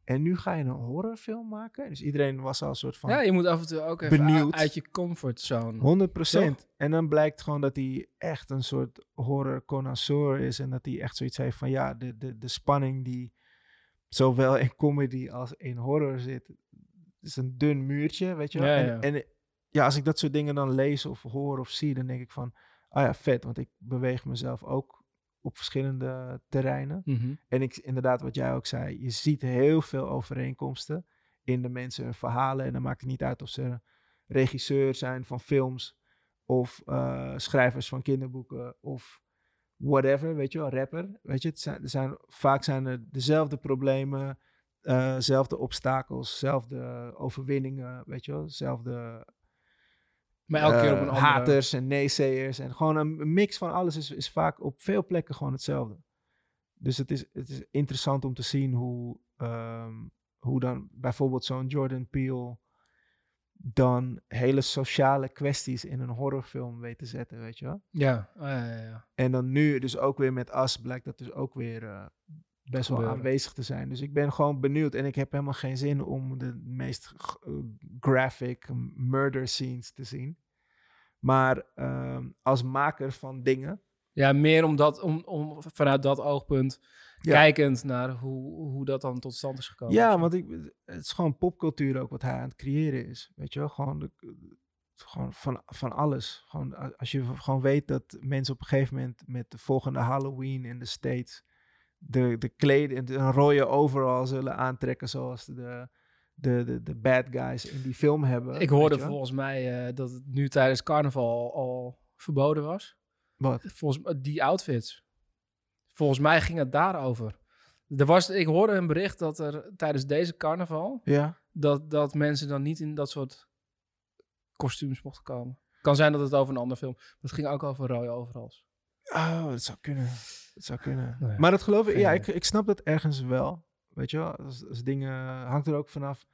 Speaker 2: En nu ga je een horrorfilm maken? Dus iedereen was al een soort van...
Speaker 1: ja, je moet af en toe ook even
Speaker 2: Benieuwd.
Speaker 1: uit- je comfortzone.
Speaker 2: 100
Speaker 1: Toch?
Speaker 2: En dan blijkt gewoon dat hij echt een soort horror connoisseur is. En dat hij echt zoiets heeft van ja, de, de, de spanning die zowel in comedy als in horror zit, is een dun muurtje, weet je wel.
Speaker 1: Ja,
Speaker 2: en,
Speaker 1: ja.
Speaker 2: en ja, als ik dat soort dingen dan lees of hoor of zie, dan denk ik van, ah ja, vet. Want ik beweeg mezelf ook op verschillende terreinen.
Speaker 1: Mhm.
Speaker 2: En ik, inderdaad, wat jij ook zei, je ziet heel veel overeenkomsten in de mensen hun verhalen. En dan maakt het niet uit of ze regisseur zijn van films of eh, schrijvers van kinderboeken of whatever, weet je wel, rapper. Weet je, het zijn, er zijn, vaak zijn er dezelfde problemen, eh, dezelfde obstakels, dezelfde overwinningen, weet je wel, dezelfde
Speaker 1: Maar elke keer op
Speaker 2: eh,
Speaker 1: een andere...
Speaker 2: haters en naysayers. En gewoon een mix van alles is, is vaak op veel plekken gewoon hetzelfde. Dus het is, het is interessant om te zien hoe, ehm, hoe dan bijvoorbeeld zo'n Jordan Peele dan hele sociale kwesties in een horrorfilm weet te zetten, weet je wel.
Speaker 1: Ja, ah, ja, ja, ja.
Speaker 2: En dan nu dus ook weer met As blijkt dat dus ook weer eh, best wel
Speaker 1: Gebeuren.
Speaker 2: aanwezig te zijn. Dus ik ben gewoon benieuwd en ik heb helemaal geen zin om de meest eh, graphic murder scenes te zien. Maar ehm, als maker van dingen,
Speaker 1: Ja, meer omdat, om, om vanuit dat oogpunt,
Speaker 2: Ja.
Speaker 1: kijkend naar hoe, hoe dat dan tot stand is gekomen.
Speaker 2: ja, want ik, het is gewoon popcultuur ook wat hij aan het creëren is. Weet je wel, gewoon, de, gewoon van, van alles. Gewoon, als je gewoon weet dat mensen op een gegeven moment met de volgende Halloween in de States de, de kleding, de- een rode overall zullen aantrekken zoals de, de, de, de bad guys in die film hebben.
Speaker 1: Ik hoorde volgens mij eh, dat het nu tijdens carnaval al, verboden was.
Speaker 2: Wat?
Speaker 1: Volgens mij die outfits. Volgens mij ging het daarover. Er was, ik hoorde een bericht dat er tijdens deze carnaval...
Speaker 2: Ja?
Speaker 1: dat, dat mensen dan niet in dat soort kostuums mochten komen. Kan zijn dat het over een andere film... maar het ging ook over rode overals.
Speaker 2: Oh, dat zou kunnen. Dat zou kunnen.
Speaker 1: Nou
Speaker 2: maar dat geloof ik, ja, ik, ik snap dat ergens wel. Weet je wel, als, als dingen hangt er ook vanaf.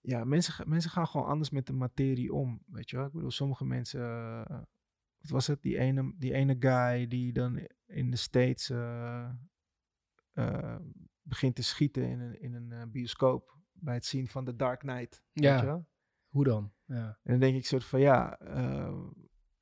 Speaker 2: Ja, mensen, mensen gaan gewoon anders met de materie om. Weet je wel, ik bedoel, sommige mensen. eh, wat was het? Die ene, die ene guy die dan in de States eh, eh, begint te schieten in een, in een bioscoop. Bij het zien van The Dark Knight.
Speaker 1: Ja.
Speaker 2: Weet je wel?
Speaker 1: Hoe dan? Ja.
Speaker 2: En dan denk ik soort van, ja,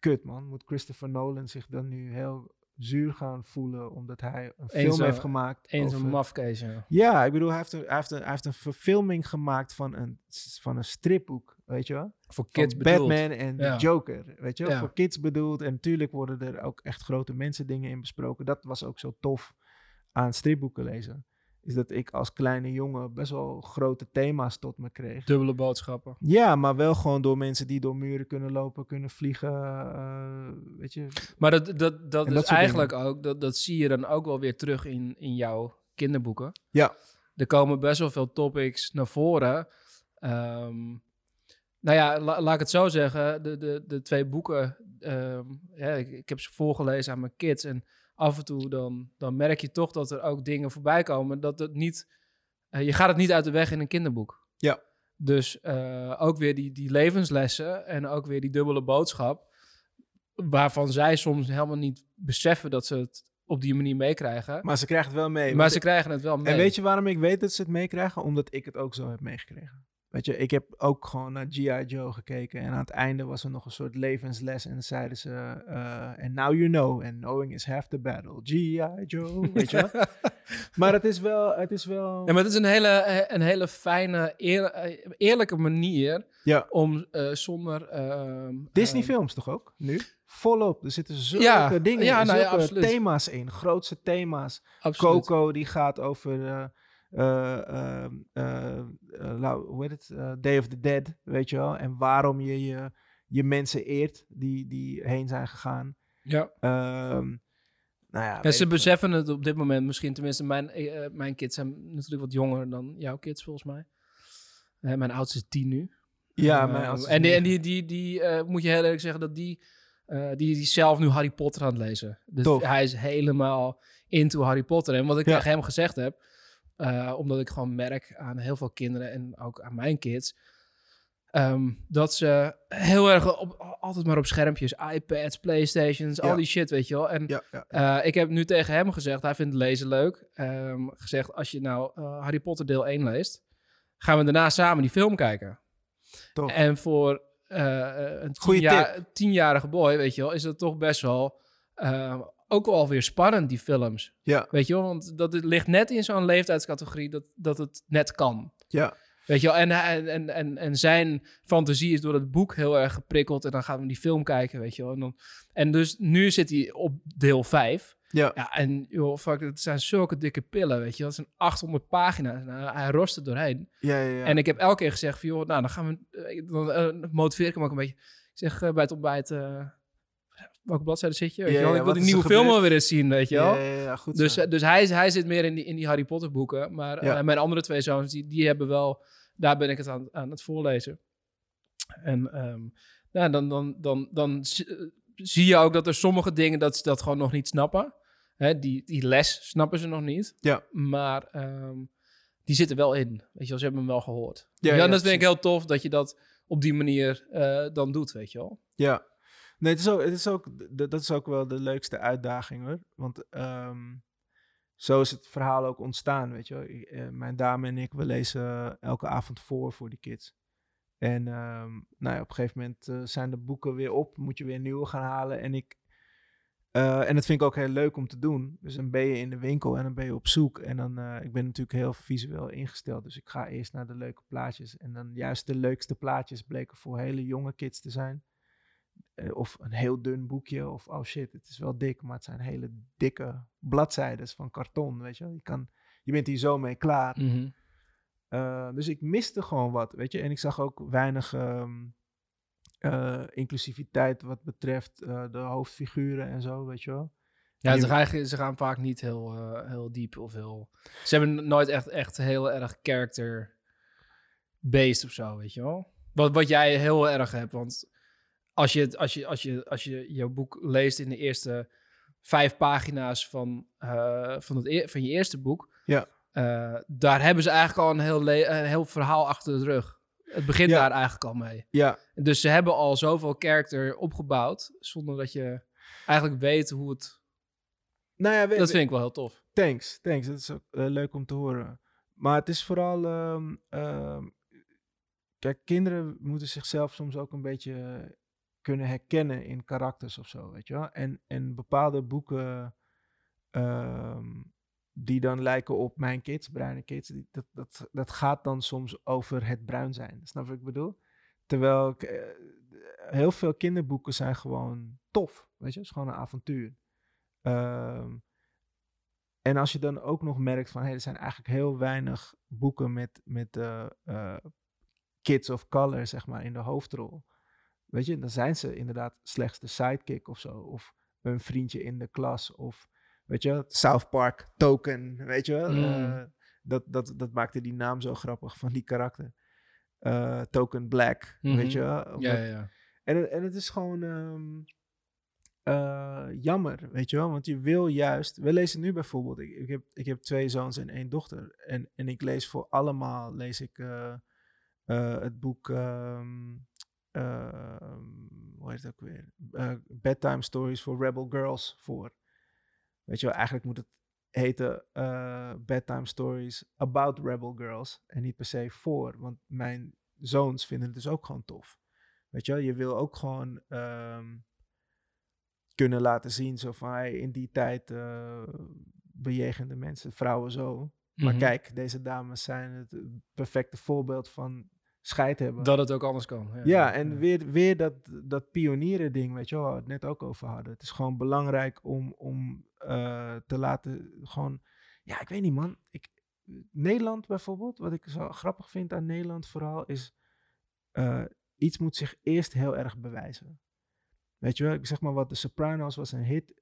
Speaker 2: kut man. Moet Christopher Nolan zich dan nu heel zuur gaan voelen omdat hij een film
Speaker 1: zo-
Speaker 2: heeft gemaakt?
Speaker 1: Eens
Speaker 2: over-
Speaker 1: een mafkees, ja.
Speaker 2: Ja, ik bedoel, hij heeft, een, hij, heeft een, hij heeft een verfilming gemaakt van een, van een stripboek, weet je wel?
Speaker 1: Voor
Speaker 2: Van
Speaker 1: kids bedoeld.
Speaker 2: Batman en
Speaker 1: Ja.
Speaker 2: de Joker, weet je wel?
Speaker 1: Ja.
Speaker 2: Voor kids bedoeld. En natuurlijk worden er ook echt grote mensen dingen in besproken. Dat was ook zo tof aan stripboeken lezen. Is dat ik als kleine jongen best wel grote thema's tot me kreeg.
Speaker 1: Dubbele boodschappen.
Speaker 2: Ja, maar wel gewoon door mensen die door muren kunnen lopen, kunnen vliegen. eh, weet je.
Speaker 1: Maar dat, dat, dat is
Speaker 2: dat
Speaker 1: eigenlijk ook, dat, dat zie je dan ook wel weer terug in, in jouw kinderboeken.
Speaker 2: Ja.
Speaker 1: Er komen best wel veel topics naar voren. Ehm, nou ja, la- laat ik het zo zeggen. De, de, de twee boeken, ehm, ja, ik, ik heb ze voorgelezen aan mijn kids. En af en toe dan, dan merk je toch dat er ook dingen voorbij komen. Dat het niet, eh, je gaat het niet uit de weg in een kinderboek.
Speaker 2: Ja.
Speaker 1: Dus eh, ook weer die, die levenslessen en ook weer die dubbele boodschap. Waarvan zij soms helemaal niet beseffen dat ze het op die manier meekrijgen. Maar,
Speaker 2: Maar ze krijgen het wel mee. want
Speaker 1: ze krijgen het wel mee.
Speaker 2: En weet je waarom ik weet dat ze het meekrijgen? Omdat ik het ook zo heb meegekregen. Weet je, ik heb ook gewoon naar G.I. Joe gekeken. En aan het einde was er nog een soort levensles. En zeiden ze, eh and now you know, and knowing is half the battle. G.I. Joe, *laughs* weet je wel? maar het is wel, het is wel...
Speaker 1: Ja, maar het is een hele, eh, een hele fijne, eer- eh, eerlijke manier
Speaker 2: Ja.
Speaker 1: om zonder... ehm,
Speaker 2: Disney
Speaker 1: eh,
Speaker 2: films toch ook, nu? Volop. Er zitten zulke
Speaker 1: Ja,
Speaker 2: dingen,
Speaker 1: ja, nou
Speaker 2: zulke thema's in. Grootste thema's.
Speaker 1: absoluut.
Speaker 2: Coco, die gaat over... eh, eh, ehm, eh, eh, nou, hoe heet het? Eh, Day of the Dead, weet je wel. En waarom je je, je mensen eert die, die heen zijn gegaan.
Speaker 1: Ja.
Speaker 2: Ehm, nou ja,
Speaker 1: En ze beseffen het op dit moment misschien, tenminste mijn, mijn kids zijn natuurlijk wat jonger dan jouw kids volgens mij. Mijn oudste is tien nu.
Speaker 2: Ja, mijn oudste is
Speaker 1: en die, en die, die, die eh, moet je heel eerlijk zeggen dat die, eh, die, die is zelf nu Harry Potter aan het lezen. Dus
Speaker 2: Tof.
Speaker 1: hij is helemaal into Harry Potter. En wat ik
Speaker 2: Ja.
Speaker 1: tegen hem gezegd heb, eh, omdat ik gewoon merk aan heel veel kinderen en ook aan mijn kids, ehm, dat ze heel erg op, altijd maar op schermpjes, iPads, Playstations,
Speaker 2: Ja.
Speaker 1: al die shit, weet je wel. En
Speaker 2: Ja, ja.
Speaker 1: eh, ik heb nu tegen hem gezegd, hij vindt lezen leuk. Ehm, gezegd, als je nou eh, Harry Potter deel 1 leest, gaan we daarna samen die film kijken.
Speaker 2: Tof.
Speaker 1: En voor eh, een tienja- tienjarige boy, weet je wel, is dat toch best wel eh, ook wel weer spannend, die films.
Speaker 2: Ja,
Speaker 1: Weet je wel, want dat het ligt net in zo'n leeftijdscategorie dat, dat het net kan.
Speaker 2: ja.
Speaker 1: Weet je wel, en, en, en, en zijn fantasie is door het boek heel erg geprikkeld. En dan gaan we die film kijken, weet je wel. En, dan, en dus nu zit hij op deel 5.
Speaker 2: Ja.
Speaker 1: Ja, en joh, fuck, het zijn zulke dikke pillen, weet je. Het zijn 800 pagina's. Nou, hij rost er doorheen.
Speaker 2: Ja, ja, ja.
Speaker 1: En ik heb elke keer gezegd van, joh, nou, dan gaan we... eh, Dan eh, motiveer ik hem ook een beetje. Ik zeg eh, bij het ontbijt... welke bladzijde zit je? Weet je wel? ik wil die nieuwe film
Speaker 2: gebeurd?
Speaker 1: alweer eens zien, weet je wel.
Speaker 2: Ja, goed
Speaker 1: Dus,
Speaker 2: zo.
Speaker 1: eh, dus hij, hij zit meer in die, in die Harry Potter boeken. Maar eh, mijn andere twee zoons, die, die hebben wel... Daar ben ik het aan, aan het voorlezen. En ja, dan, dan, dan, dan eh, zie je ook dat er sommige dingen... dat ze dat gewoon nog niet snappen. Hè, die, die les snappen ze nog niet.
Speaker 2: Ja.
Speaker 1: Maar ehm, die zitten wel in. Weet je wel, ze hebben hem wel gehoord.
Speaker 2: Ja,
Speaker 1: Ja,
Speaker 2: ja,
Speaker 1: en dat vind ik heel tof dat je dat op die manier dan doet, weet je wel.
Speaker 2: Ja. Nee, het is ook, het is ook, dat is ook wel de leukste uitdaging hoor. Want ehm, zo is het verhaal ook ontstaan, weet je wel. Eh, mijn dame en ik, we lezen elke avond voor voor die kids. En ehm, nou ja, op een gegeven moment eh, zijn de boeken weer op, moet je weer nieuwe gaan halen. En ik, eh, en dat vind ik ook heel leuk om te doen. Dus dan ben je in de winkel en dan ben je op zoek. En dan, eh, ik ben natuurlijk heel visueel ingesteld. Dus ik ga eerst naar de leuke plaatjes. En dan juist de leukste plaatjes bleken voor hele jonge kids te zijn. Eh, of een heel dun boekje. Of oh shit, het is wel dik, maar het zijn hele dikke bladzijden van karton. Weet je, wel. je, kan, je bent hier zo mee klaar. Eh, dus ik miste gewoon wat, weet je. En ik zag ook weinig ehm, eh, inclusiviteit wat betreft de hoofdfiguren en zo, weet je wel.
Speaker 1: Ja, ze gaan, ze gaan vaak niet heel, heel diep of heel... Ze hebben nooit echt, echt heel erg character-based of zo, weet je wel. Wat, wat jij heel erg hebt, want als je, het- als, je, als, je, als je jouw boek leest in de eerste vijf pagina's van, eh, van, het, e- van je eerste boek...
Speaker 2: Ja.
Speaker 1: eh, daar hebben ze eigenlijk al een heel, een heel verhaal achter de rug. Het begint
Speaker 2: Ja.
Speaker 1: daar eigenlijk al mee.
Speaker 2: Ja,
Speaker 1: Dus ze hebben al zoveel character opgebouwd, zonder dat je eigenlijk weet hoe het...
Speaker 2: nou ja, we-
Speaker 1: Dat vind ik wel heel tof.
Speaker 2: Thanks, thanks. Dat is ook eh, leuk om te horen. Maar het is vooral. ehm, ehm, kijk, kinderen moeten zichzelf soms ook een beetje kunnen herkennen in karakters of zo, weet je wel. En, en bepaalde boeken ehm, die dan lijken op mijn kids, bruine kids, die, dat, dat, dat gaat dan soms over het bruin zijn. Snap wat ik bedoel? Terwijl eh, heel veel kinderboeken zijn gewoon tof, weet je. Het is gewoon een avontuur. Ehm, en als je dan ook nog merkt van, hey, er zijn eigenlijk heel weinig boeken met, met eh, kids of color, zeg maar, in de hoofdrol. Weet je, dan zijn ze inderdaad slechts de sidekick of zo. Of een vriendje in de klas. Of, weet je, South Park Token, weet je wel.
Speaker 1: Mm.
Speaker 2: Eh, dat, dat, dat maakte die naam zo grappig van die karakter. Eh, Token Black,
Speaker 1: Mhm.
Speaker 2: weet je wel. Omdat-
Speaker 1: Ja, ja, ja.
Speaker 2: en, het- en het is gewoon eh, jammer, weet je wel. Want je wil juist... We lezen nu bijvoorbeeld... Ik, ik, heb, ik heb twee zoons en één dochter. En, en ik lees voor allemaal... Lees ik het boek... ehm, hoe heet het ook weer? Eh, Bedtime Stories for Rebel Girls voor. Weet je wel, eigenlijk moet het heten eh, Bedtime Stories About Rebel Girls. En niet per se voor. Want mijn zoons vinden het dus ook gewoon tof. Weet je wel, je wil ook gewoon ehm, kunnen laten zien zo van hey, in die tijd eh bejegenden mensen vrouwen zo. Maar
Speaker 1: Mhm.
Speaker 2: kijk, deze dames zijn het perfecte voorbeeld van scheid hebben.
Speaker 1: Dat het ook anders kan. Ja,
Speaker 2: ja, en Weer, weer dat, dat pionieren ding, weet je wel, waar we het net ook over hadden. Het is gewoon belangrijk om, om eh, te laten, gewoon, ja, ik weet niet man. Ik, Nederland bijvoorbeeld, wat ik zo grappig vind aan Nederland vooral, is eh, iets moet zich eerst heel erg bewijzen. Weet je wel, ik zeg maar wat, The Sopranos was een hit,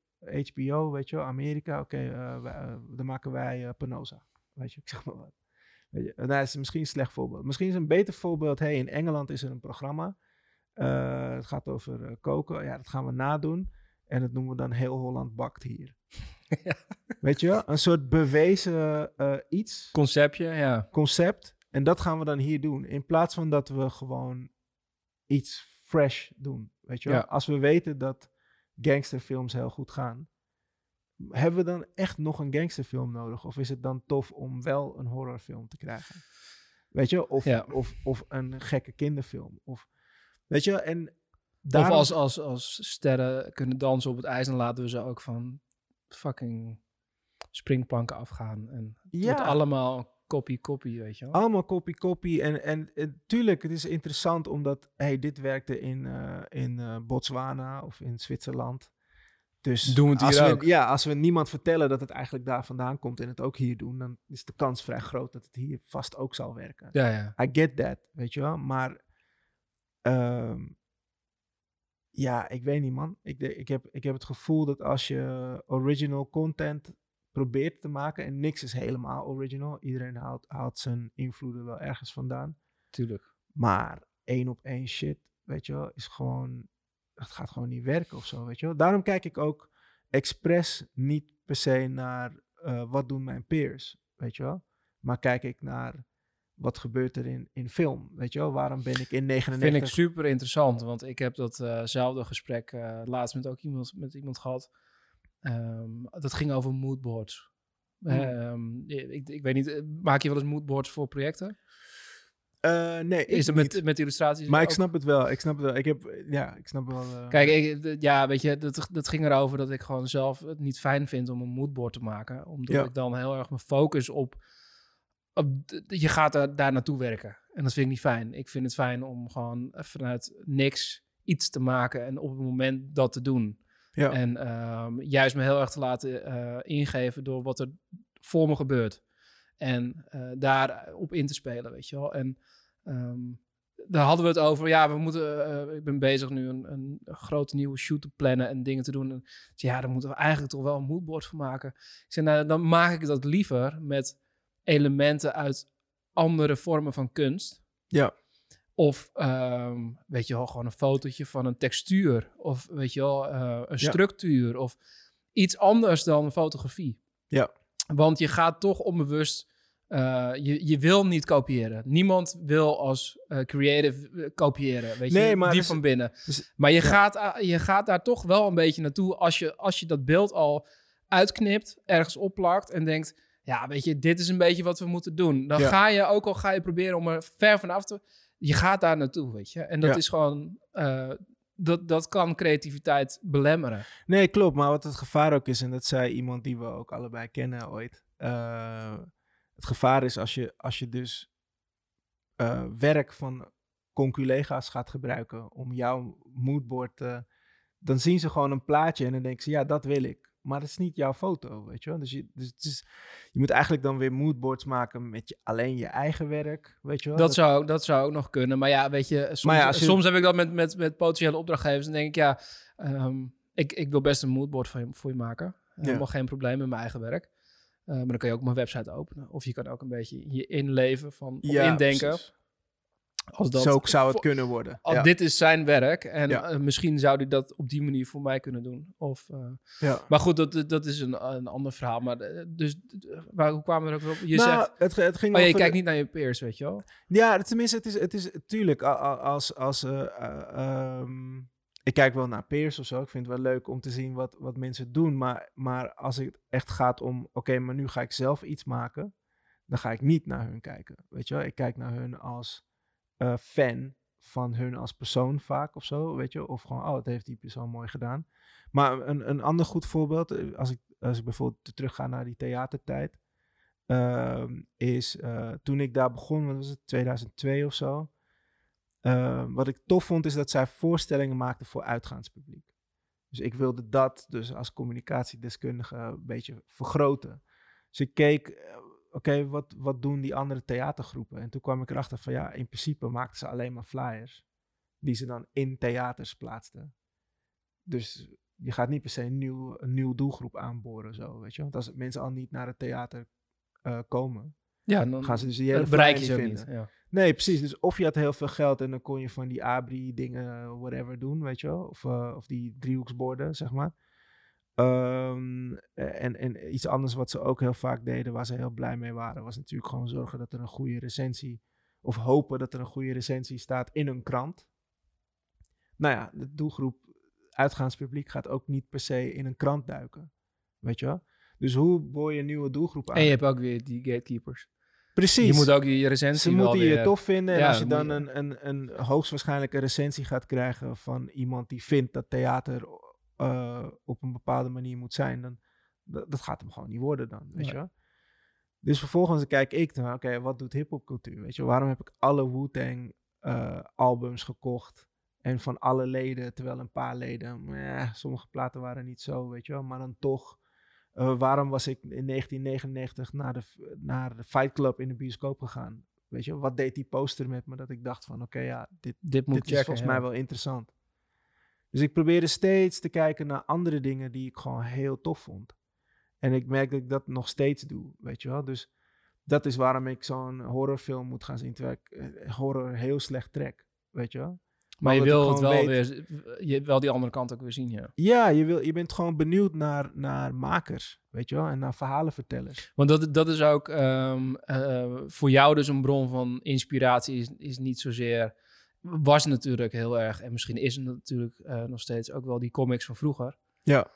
Speaker 2: HBO, weet je wel, Amerika, oké, wij- eh, dan maken wij eh, Penosa. Weet je, ik zeg maar wat. Dat is misschien een slecht voorbeeld. Misschien is een beter voorbeeld, hey, in Engeland is er een programma, eh, het gaat over eh, koken, ja, dat gaan we nadoen. En dat noemen we dan Heel Holland Bakt hier. *laughs*
Speaker 1: Ja.
Speaker 2: Weet je wel, een soort bewezen eh, iets
Speaker 1: Conceptje, ja.
Speaker 2: concept. En dat gaan we dan hier doen. In plaats van dat we gewoon iets fresh doen. Weet je wel?
Speaker 1: Ja.
Speaker 2: Als we weten dat gangsterfilms heel goed gaan. Hebben we dan echt nog een gangsterfilm nodig? Of is het dan tof om wel een horrorfilm te krijgen? Weet je? Of,
Speaker 1: Ja.
Speaker 2: of, of een gekke kinderfilm. Of, weet je? En
Speaker 1: Of als, als, als sterren kunnen dansen op het ijs, dan laten we ze ook van fucking springplanken afgaan. En het
Speaker 2: Ja.
Speaker 1: allemaal kopie-kopie, weet je wel.
Speaker 2: Allemaal kopie, kopie. En, en, en tuurlijk, het is interessant omdat hey, dit werkte in, eh, in eh, Botswana of in Zwitserland. Dus
Speaker 1: Doen we het
Speaker 2: als
Speaker 1: hier
Speaker 2: we,
Speaker 1: ook.
Speaker 2: Ja, als we niemand vertellen dat het eigenlijk daar vandaan komt en het ook hier doen, dan is de kans vrij groot dat het hier vast ook zal werken.
Speaker 1: Ja, ja.
Speaker 2: I get that, weet je wel. Maar ehm, ja, ik weet niet, man. Ik, ik, heb, ik heb het gevoel dat als je original content probeert te maken, en niks is helemaal original, iedereen haalt, haalt zijn invloeden wel ergens vandaan.
Speaker 1: Tuurlijk.
Speaker 2: Maar één op één shit, weet je wel, is gewoon, het gaat gewoon niet werken of zo, weet je wel. Daarom kijk ik ook expres niet per se naar eh, wat doen mijn peers, weet je wel. Maar kijk ik naar wat gebeurt er in, in film, weet je wel. Waarom ben ik in 99...
Speaker 1: Vind ik super interessant, want ik heb datzelfde gesprek eh, laatst met ook iemand, met iemand gehad. Ehm, dat ging over moodboards.
Speaker 2: Hmm.
Speaker 1: Ehm, ik, ik weet niet, eh, maak je wel eens moodboards voor projecten?
Speaker 2: Eh, nee,
Speaker 1: Is het met, met illustraties?
Speaker 2: Maar ik snap het wel, ik snap het wel. Ik heb, ja, ik snap wel... eh,
Speaker 1: Kijk, ik, ja, weet je, dat, dat ging erover dat ik gewoon zelf het niet fijn vind om een moodboard te maken. Omdat
Speaker 2: Ja.
Speaker 1: ik dan heel erg mijn focus op, op je gaat er, daar naartoe werken. En dat vind ik niet fijn. Ik vind het fijn om gewoon vanuit niks iets te maken en op het moment dat te doen.
Speaker 2: ja.
Speaker 1: En ehm, juist me heel erg te laten eh, ingeven door wat er voor me gebeurt. En eh daar op in te spelen, weet je wel. En ehm, daar hadden we het over. Ja, we moeten. eh, ik ben bezig nu een, een grote nieuwe shoot te plannen en dingen te doen. En, ja, daar moeten we eigenlijk toch wel een moodboard voor maken. Ik zei, nou, dan maak ik dat liever met elementen uit andere vormen van kunst.
Speaker 2: ja.
Speaker 1: Of ehm, weet je wel, gewoon een fotootje van een textuur. Of weet je wel, eh, een
Speaker 2: Ja.
Speaker 1: structuur. Of iets anders dan fotografie.
Speaker 2: Ja.
Speaker 1: Want je gaat toch onbewust. eh, je, je wil niet kopiëren. Niemand wil als eh, creative eh, kopiëren. Weet
Speaker 2: Nee,
Speaker 1: je,
Speaker 2: maar
Speaker 1: die
Speaker 2: dus-
Speaker 1: van binnen.
Speaker 2: dus-
Speaker 1: maar je,
Speaker 2: ja.
Speaker 1: gaat, je gaat daar toch wel een beetje naartoe als je, als je dat beeld al uitknipt, ergens opplakt en denkt: ja, weet je, dit is een beetje wat we moeten doen. Dan
Speaker 2: Ja.
Speaker 1: ga je ook al ga je proberen om er ver vanaf te. Je gaat daar naartoe, weet je. En dat
Speaker 2: Ja.
Speaker 1: is gewoon. Dat, dat kan creativiteit belemmeren.
Speaker 2: Nee, klopt. Maar wat het gevaar ook is, en dat zei iemand die we ook allebei kennen ooit. eh, het gevaar is als je, als je dus eh, werk van conculega's gaat gebruiken om jouw moodboard te... Dan zien ze gewoon een plaatje en dan denken ze, ja, dat wil ik. Maar dat is niet jouw foto, weet je wel. Dus je, dus het is, je moet eigenlijk dan weer moodboards maken met je, alleen je eigen werk, weet je wel.
Speaker 1: Dat, zou, dat zou ook nog kunnen. Maar ja, weet je, soms,
Speaker 2: Maar ja, je-
Speaker 1: soms heb ik dat met, met, met potentiële opdrachtgevers. En denk ik, ja, ehm, ik, ik wil best een moodboard voor je, voor je maken. Helemaal geen probleem met mijn eigen werk. Eh, maar dan kan je ook mijn website openen. Of je kan ook een beetje je inleven van, of
Speaker 2: Ja,
Speaker 1: indenken.
Speaker 2: precies.
Speaker 1: Als dat
Speaker 2: Zo zou het kunnen worden. ja.
Speaker 1: Dit is zijn werk en
Speaker 2: Ja.
Speaker 1: eh, misschien zou hij dat op die manier voor mij kunnen doen. Of, eh,
Speaker 2: ja.
Speaker 1: maar goed, dat, dat is een, een ander verhaal. Maar eh, dus, waar, hoe kwamen we er ook op? Je
Speaker 2: Nou,
Speaker 1: zegt,
Speaker 2: het, het ging
Speaker 1: oh je
Speaker 2: de-
Speaker 1: kijkt niet naar je peers, weet je wel?
Speaker 2: Ja, tenminste, het is, het is tuurlijk, als, als eh, eh, ehm, ik kijk wel naar peers of zo, ik vind het wel leuk om te zien wat, wat mensen doen, maar, maar als het echt gaat om, oké, maar nu ga ik zelf iets maken, dan ga ik niet naar hun kijken, weet je wel. Ik kijk naar hun als eh, fan van hun als persoon vaak of zo, weet je, of gewoon, oh, dat heeft die persoon mooi gedaan. Maar een, een ander goed voorbeeld, eh, als ik, als ik bijvoorbeeld terugga naar die theatertijd, ehm, is eh, toen ik daar begon, was het, 2002 of zo. Ehm, wat ik tof vond, is dat zij voorstellingen maakten voor uitgaanspubliek. Dus ik wilde dat dus als communicatiedeskundige een beetje vergroten. Dus ik keek, oké, wat, wat doen die andere theatergroepen? En toen kwam ik erachter van, ja, in principe maakten ze alleen maar flyers. die ze dan in theaters plaatsten. Dus je gaat niet per se een nieuw, een nieuw doelgroep aanboren, zo, weet je. Want als mensen al niet naar het theater eh, komen,
Speaker 1: Ja, dan
Speaker 2: gaan ze dus die hele
Speaker 1: bereik je
Speaker 2: vinden.
Speaker 1: niet. Ja.
Speaker 2: Nee, precies. Dus of je had heel veel geld en dan kon je van die Abri-dingen, whatever, doen, weet je wel. Of, eh, of die driehoeksborden, zeg maar. Ehm, en, en iets anders wat ze ook heel vaak deden, waar ze heel blij mee waren, was natuurlijk gewoon zorgen dat er een goede recensie, of hopen dat er een goede recensie staat in een krant. Nou ja, de doelgroep uitgaanspubliek gaat ook niet per se in een krant duiken, weet je wel. Dus hoe boor je een nieuwe doelgroep aan?
Speaker 1: En je hebt ook weer die gatekeepers.
Speaker 2: Precies.
Speaker 1: Je moet ook die recensie
Speaker 2: Ze moeten je
Speaker 1: weer-
Speaker 2: tof vinden. En als je
Speaker 1: dan je-
Speaker 2: een, een, een hoogstwaarschijnlijk een recensie gaat krijgen van iemand die vindt dat theater eh, op een bepaalde manier moet zijn, dan dat, gaat hem gewoon niet worden dan, weet
Speaker 1: Nee.
Speaker 2: je wel. Dus vervolgens kijk ik dan, oké, wat doet hip-hopcultuur? Weet je, waarom heb ik alle Wu-Tang eh, albums gekocht en van alle leden, terwijl een paar leden, meh, sommige platen waren niet zo, weet je wel, maar dan toch. eh, waarom was ik in 1999 naar de, naar de Fight Club in de bioscoop gegaan? Weet je, wat deed die poster met me dat ik dacht van, oké, ja, dit,
Speaker 1: Dit moet
Speaker 2: dit
Speaker 1: checken.
Speaker 2: is volgens
Speaker 1: ja.
Speaker 2: mij wel interessant. Dus ik probeerde steeds te kijken naar andere dingen die ik gewoon heel tof vond. En ik merk dat ik dat nog steeds doe, weet je wel. Dus dat is waarom ik zo'n horrorfilm moet gaan zien, terwijl ik eh, horror heel slecht trek, weet je wel.
Speaker 1: Maar je wil het wel weer, je wel die andere kant ook weer zien, ja.
Speaker 2: Ja, je, wil, je bent gewoon benieuwd naar, naar makers, weet je wel, en naar verhalenvertellers.
Speaker 1: Want dat, dat is ook ehm, eh, voor jou dus een bron van inspiratie. Is, is niet zozeer. Was natuurlijk heel erg. En misschien is het natuurlijk eh, nog steeds ook wel die comics van vroeger.
Speaker 2: Ja.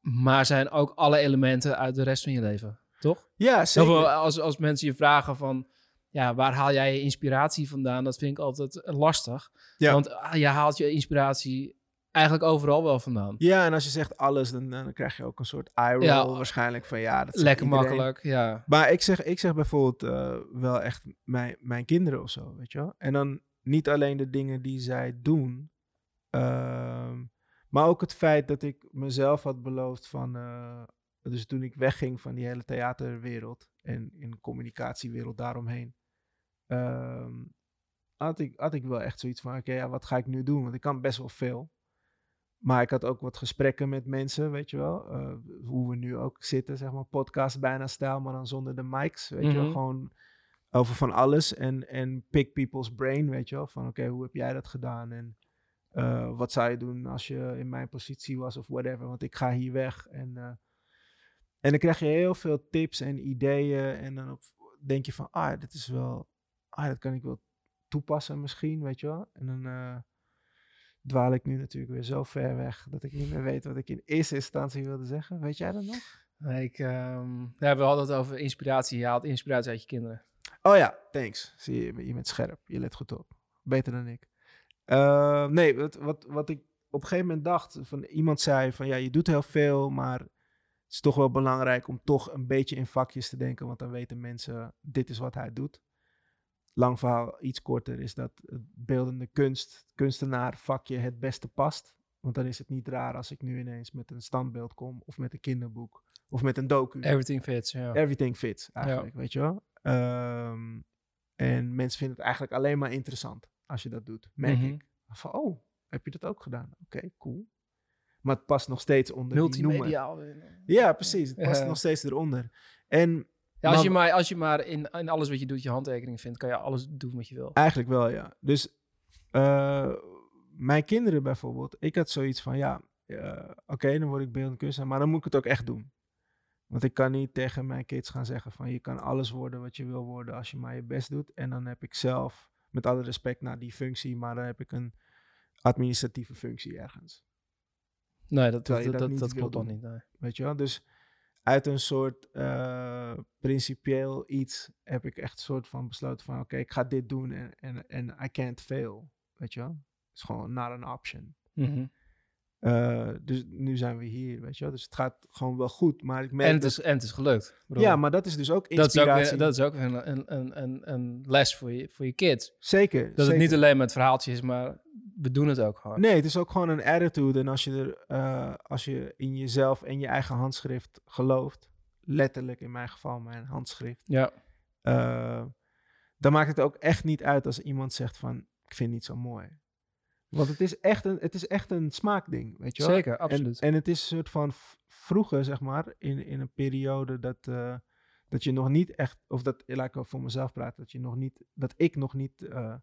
Speaker 1: Maar zijn ook alle elementen uit de rest van je leven. Toch?
Speaker 2: Ja, zeker.
Speaker 1: veel, als, als mensen je vragen van. Ja, waar haal jij je inspiratie vandaan? Dat vind ik altijd lastig.
Speaker 2: Ja.
Speaker 1: Want ah, je haalt je inspiratie eigenlijk overal wel vandaan.
Speaker 2: Ja, en als je zegt alles, dan, dan krijg je ook een soort eye
Speaker 1: Ja.
Speaker 2: waarschijnlijk van ja, dat zegt
Speaker 1: Lekker makkelijk, ja.
Speaker 2: Maar ik zeg, ik zeg bijvoorbeeld eh, wel echt mijn, mijn kinderen of zo, weet je wel. En dan niet alleen de dingen die zij doen, ehm, maar ook het feit dat ik mezelf had beloofd van, eh, dus toen ik wegging van die hele theaterwereld en in communicatiewereld daaromheen, ehm, had, ik, had ik wel echt zoiets van, oké, ja, wat ga ik nu doen? Want ik kan best wel veel. Maar ik had ook wat gesprekken met mensen, weet je wel. eh, hoe we nu ook zitten, zeg maar, podcast bijna stijl, maar dan zonder de mics, weet je wel.
Speaker 1: Mhm.
Speaker 2: Gewoon over van alles en, en pick people's brain, weet je wel. Van oké, hoe heb jij dat gedaan? En eh, wat zou je doen als je in mijn positie was of whatever? Want ik ga hier weg. En, eh, en dan krijg je heel veel tips en ideeën. En dan denk je van, ah, dit is wel, ah, dat kan ik wel toepassen misschien, weet je wel. En dan eh, dwaal ik nu natuurlijk weer zo ver weg dat ik niet meer weet wat ik in eerste instantie wilde zeggen. Weet jij dat nog?
Speaker 1: Ik, ehm, we hadden het over inspiratie. Je haalt inspiratie uit je kinderen.
Speaker 2: Oh ja, thanks. Zie je, je bent scherp. Je let goed op. Beter dan ik. Eh, nee, wat, wat, wat ik op een gegeven moment dacht, van iemand zei van ja, je doet heel veel, maar het is toch wel belangrijk om toch een beetje in vakjes te denken, want dan weten mensen, dit is wat hij doet. Lang verhaal, iets korter, is dat het beeldende kunst, kunstenaar vakje het beste past. Want dan is het niet raar als ik nu ineens met een standbeeld kom, of met een kinderboek, of met een docu.
Speaker 1: Everything fits, ja.
Speaker 2: Everything fits eigenlijk, weet je wel. Ehm, en mensen vinden het eigenlijk alleen maar interessant als je dat doet, merk
Speaker 1: Mhm.
Speaker 2: ik. Van, oh, heb je dat ook gedaan? Oké, cool. Maar het past nog steeds onder die noemer.
Speaker 1: Multimediaal.
Speaker 2: Ja, precies. Het past nog steeds eronder. En
Speaker 1: Ja, als,
Speaker 2: Maar-
Speaker 1: je maar, als je maar in, in alles wat je doet je handtekening vindt, kan je alles doen wat je wil.
Speaker 2: eigenlijk wel, ja. Dus eh, mijn kinderen bijvoorbeeld, ik had zoiets van, ja, eh, oké, dan word ik beeldend kunstenaar, maar dan moet ik het ook echt doen. Want ik kan niet tegen mijn kids gaan zeggen van, je kan alles worden wat je wil worden als je maar je best doet. En dan heb ik zelf, met alle respect naar die functie, maar dan heb ik een administratieve functie ergens.
Speaker 1: Nee, dat, dat,
Speaker 2: dat
Speaker 1: dat, dat klopt dan niet. Nee.
Speaker 2: Weet je wel? Dus uit een soort eh, principieel iets heb ik echt een soort van besloten van oké, ik ga dit doen en, en, en I can't fail. Weet je wel? Het is gewoon not an option.
Speaker 1: Mhm.
Speaker 2: Eh, dus nu zijn we hier, weet je wel? Dus het gaat gewoon wel goed, maar ik merk
Speaker 1: En, het
Speaker 2: dat-
Speaker 1: is, en het is gelukt.
Speaker 2: Ja, maar dat is dus ook
Speaker 1: dat is ook,
Speaker 2: inspiratie.
Speaker 1: weer, dat is ook een, een, een, les voor je, voor je kids.
Speaker 2: zeker.
Speaker 1: Dat
Speaker 2: zeker.
Speaker 1: het niet alleen maar het verhaaltje is, maar we doen het ook gewoon.
Speaker 2: Nee, het is ook gewoon een attitude. En als je, er, eh, als je in jezelf en je eigen handschrift gelooft, letterlijk in mijn geval mijn handschrift,
Speaker 1: Ja,
Speaker 2: eh, dan maakt het ook echt niet uit als iemand zegt van, ik vind het niet zo mooi. Want het is echt een, het is echt een smaakding, weet je wel?
Speaker 1: Zeker,
Speaker 2: En,
Speaker 1: absoluut.
Speaker 2: en het is een soort van vroeger, zeg maar, in, in een periode dat, eh, dat je nog niet echt, of dat, laat ik voor mezelf praten, dat je nog niet, dat ik nog niet eh,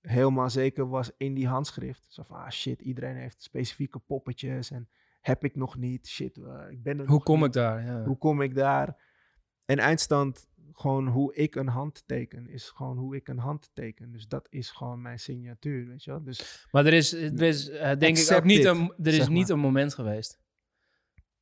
Speaker 2: helemaal zeker was in die handschrift. Zo van, ah shit, iedereen heeft specifieke poppetjes en heb ik nog niet, shit, eh, ik ben er
Speaker 1: Hoe kom
Speaker 2: niet.
Speaker 1: ik daar? Ja.
Speaker 2: Hoe kom ik daar? En eindstand, gewoon hoe ik een hand teken, is gewoon hoe ik een hand teken. Dus dat is gewoon mijn signatuur, weet je wel? Dus
Speaker 1: Maar er is, er is eh, denk ik ook niet,
Speaker 2: it,
Speaker 1: een, er is niet
Speaker 2: maar.
Speaker 1: een moment geweest.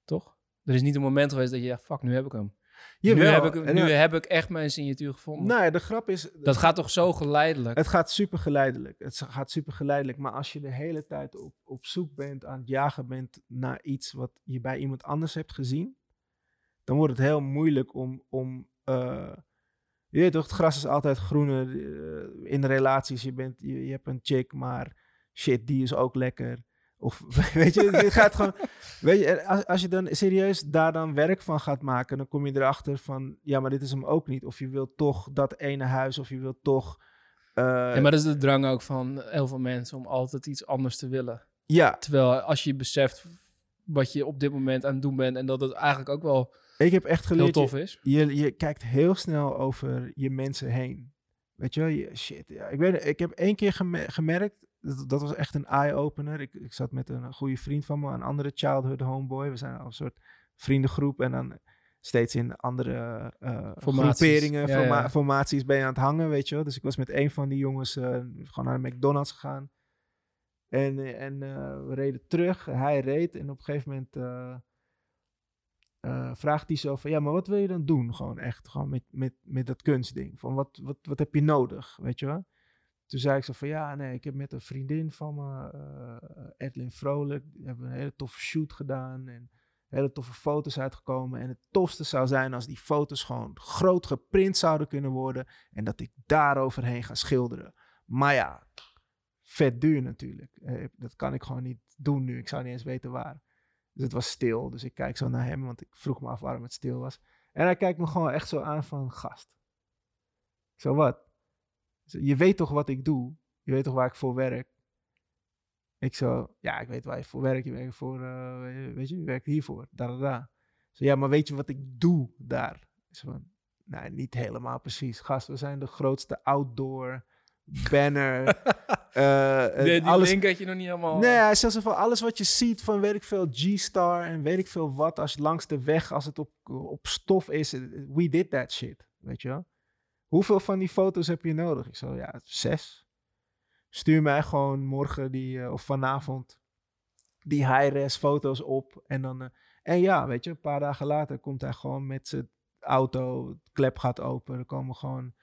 Speaker 1: Toch? Er is niet een moment geweest dat je dacht, fuck, nu heb ik hem.
Speaker 2: Jawel,
Speaker 1: nu heb ik, nu heb ik echt mijn signatuur gevonden.
Speaker 2: Nou ja, de grap is...
Speaker 1: dat gaat toch zo geleidelijk?
Speaker 2: Het gaat super geleidelijk. Het gaat super geleidelijk. Maar als je de hele tijd op, op zoek bent, aan het jagen bent naar iets wat je bij iemand anders hebt gezien, dan wordt het heel moeilijk om. om eh, je weet toch, het gras is altijd groener eh, in relaties. Je, bent, je, je hebt een chick, maar shit, die is ook lekker. Of *laughs* weet je, het gaat gewoon. Weet je, als, als je dan serieus daar dan werk van gaat maken, dan kom je erachter van, ja, maar dit is hem ook niet. Of je wilt toch dat ene huis, of je wilt toch. eh,
Speaker 1: ja, maar dat is de drang ook van heel veel mensen om altijd iets anders te willen.
Speaker 2: ja,
Speaker 1: Terwijl als je beseft wat je op dit moment aan het doen bent en dat het eigenlijk ook wel
Speaker 2: ik heb echt
Speaker 1: heel
Speaker 2: geleerd.
Speaker 1: tof
Speaker 2: je,
Speaker 1: is.
Speaker 2: je, je kijkt heel snel over je mensen heen. Weet je wel, je, shit. Ja. Ik, weet, ik heb één keer geme- gemerkt, dat, dat was echt een eye-opener. Ik, ik zat met een goede vriend van me, een andere childhood homeboy. We zijn al een soort vriendengroep en dan steeds in andere eh,
Speaker 1: Formaties.
Speaker 2: groeperingen,
Speaker 1: Ja,
Speaker 2: forma-
Speaker 1: ja.
Speaker 2: formaties ben je aan het hangen, weet je wel. Dus ik was met een van die jongens eh, gewoon naar de McDonald's gegaan. En, eh, en eh, we reden terug, hij reed en op een gegeven moment... eh, vraagt hij zo van, ja, maar wat wil je dan doen? Gewoon echt, gewoon met, met, met dat kunstding. Van, wat, wat, wat heb je nodig, weet je wel? Toen zei ik zo van, ja, nee, ik heb met een vriendin van me, eh Edlin Vrolijk, hebben een hele toffe shoot gedaan en hele toffe foto's uitgekomen. En het tofste zou zijn als die foto's gewoon groot geprint zouden kunnen worden en dat ik daaroverheen ga schilderen. Maar ja, vet duur natuurlijk. Eh, dat kan ik gewoon niet doen nu. Ik zou niet eens weten waar. Dus het was stil. Dus ik kijk zo naar hem, want ik vroeg me af waarom het stil was. En hij kijkt me gewoon echt zo aan van, gast. Ik zo, wat? Je weet toch wat ik doe? Je weet toch waar ik voor werk? Ik zo, ja, ik weet waar je voor werkt. Je werkt voor, eh, weet je, werkt hiervoor. Da, da, da. Ik Zo, ja, maar weet je wat ik doe daar? Zo van, nee, niet helemaal precies. Gast, we zijn de grootste outdoor banner. *laughs* eh, eh,
Speaker 1: Nee, die
Speaker 2: alles,
Speaker 1: link had je nog niet helemaal...
Speaker 2: Nee, hij zegt zo van alles wat je ziet van weet ik veel G-Star en weet ik veel wat, als je langs de weg, als het op, op stof is, eh, we did that shit, weet je wel. Hoeveel van die foto's heb je nodig? Ik zo, ja, zes. Stuur mij gewoon morgen die, of vanavond die high-res foto's op en dan, en ja, weet je, een paar dagen later komt hij gewoon met zijn auto, het klep gaat open, er komen gewoon